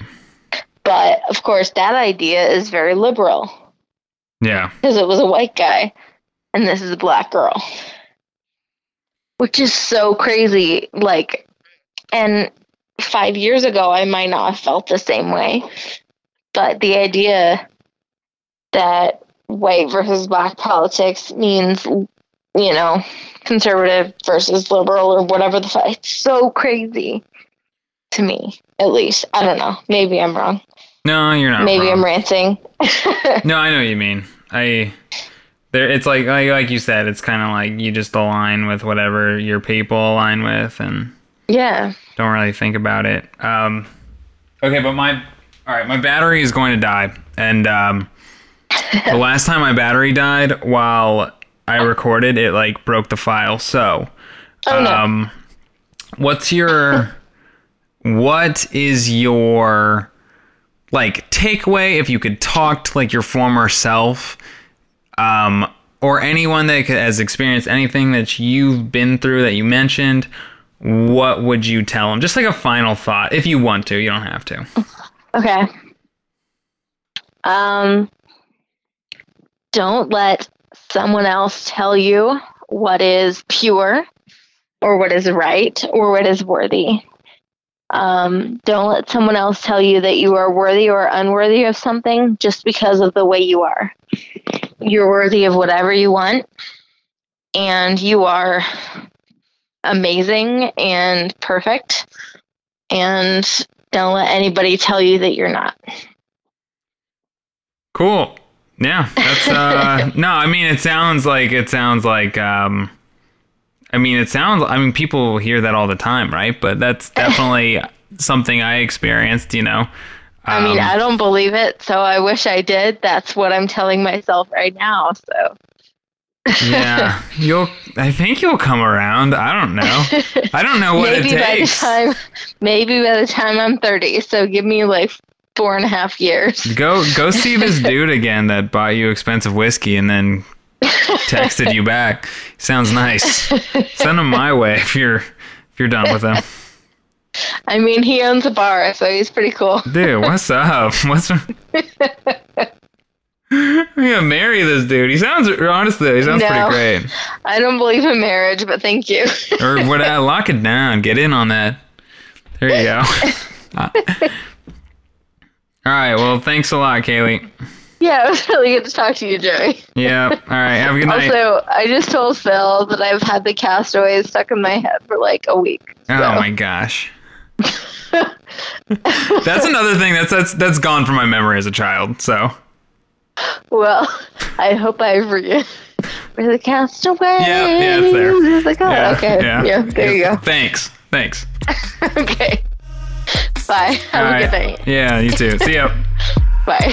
But of course, that idea is very liberal Yeah. because it was a white guy and this is a black girl. Which is so crazy. Like, and five years ago, I might not have felt the same way. But the idea that white versus black politics means, you know, conservative versus liberal or whatever the fuck, it's so crazy to me, at least. I don't know. Maybe I'm wrong. No, you're not. Maybe wrong. I'm ranting. <laughs> No, I know what you mean. I there it's like like, like you said, it's kind of like you just align with whatever your people align with and yeah. don't really think about it. Um okay, but my all right, my battery is going to die and um <laughs> the last time my battery died while I recorded it like broke the file. So, Oh, no. um what's your what is your like takeaway if you could talk to like your former self um or anyone that has experienced anything that you've been through that you mentioned what would you tell them just like a final thought if you want to you don't have to Okay. Um, don't let someone else tell you what is pure or what is right or what is worthy. Um, don't let someone else tell you that you are worthy or unworthy of something just because of the way you are. You're worthy of whatever you want, and you are amazing and perfect. And don't let anybody tell you that you're not. cool yeah that's uh <laughs> no i mean it sounds like it sounds like um i mean it sounds i mean people hear that all the time right but that's <laughs> definitely something i experienced you know I mean, Um, I don't believe it, so I wish I did. That's what I'm telling myself right now. So, yeah <laughs> you'll i think you'll come around i don't know i don't know what maybe it by the takes time, maybe by the time I'm 30. So give me like four and a half years. go go <laughs> see this dude again that bought you expensive whiskey and then texted you back sounds nice <laughs> send him my way if you're if you're done with him I mean, he owns a bar, so he's pretty cool. dude what's up <laughs> what's i'm <laughs> gonna marry this dude he sounds honestly he sounds No. pretty great I don't believe in marriage, but thank you. <laughs> or what I lock it down get in on that there you go Uh, all right well thanks a lot kayley yeah, it was really good to talk to you, Joey. yeah all right have a good night Also, I just told Phil that I've had the castaways stuck in my head for like a week. Oh my gosh. That's another thing that's that's that's gone from my memory as a child. So Well, I hope I forget. Where the castaways? Yeah, yeah, it's there. It's like, oh, okay. Yeah, there you go. <laughs> Thanks. Thanks. <laughs> okay. Bye. Have All a good right. night. Yeah, you too. See ya. <laughs> Bye.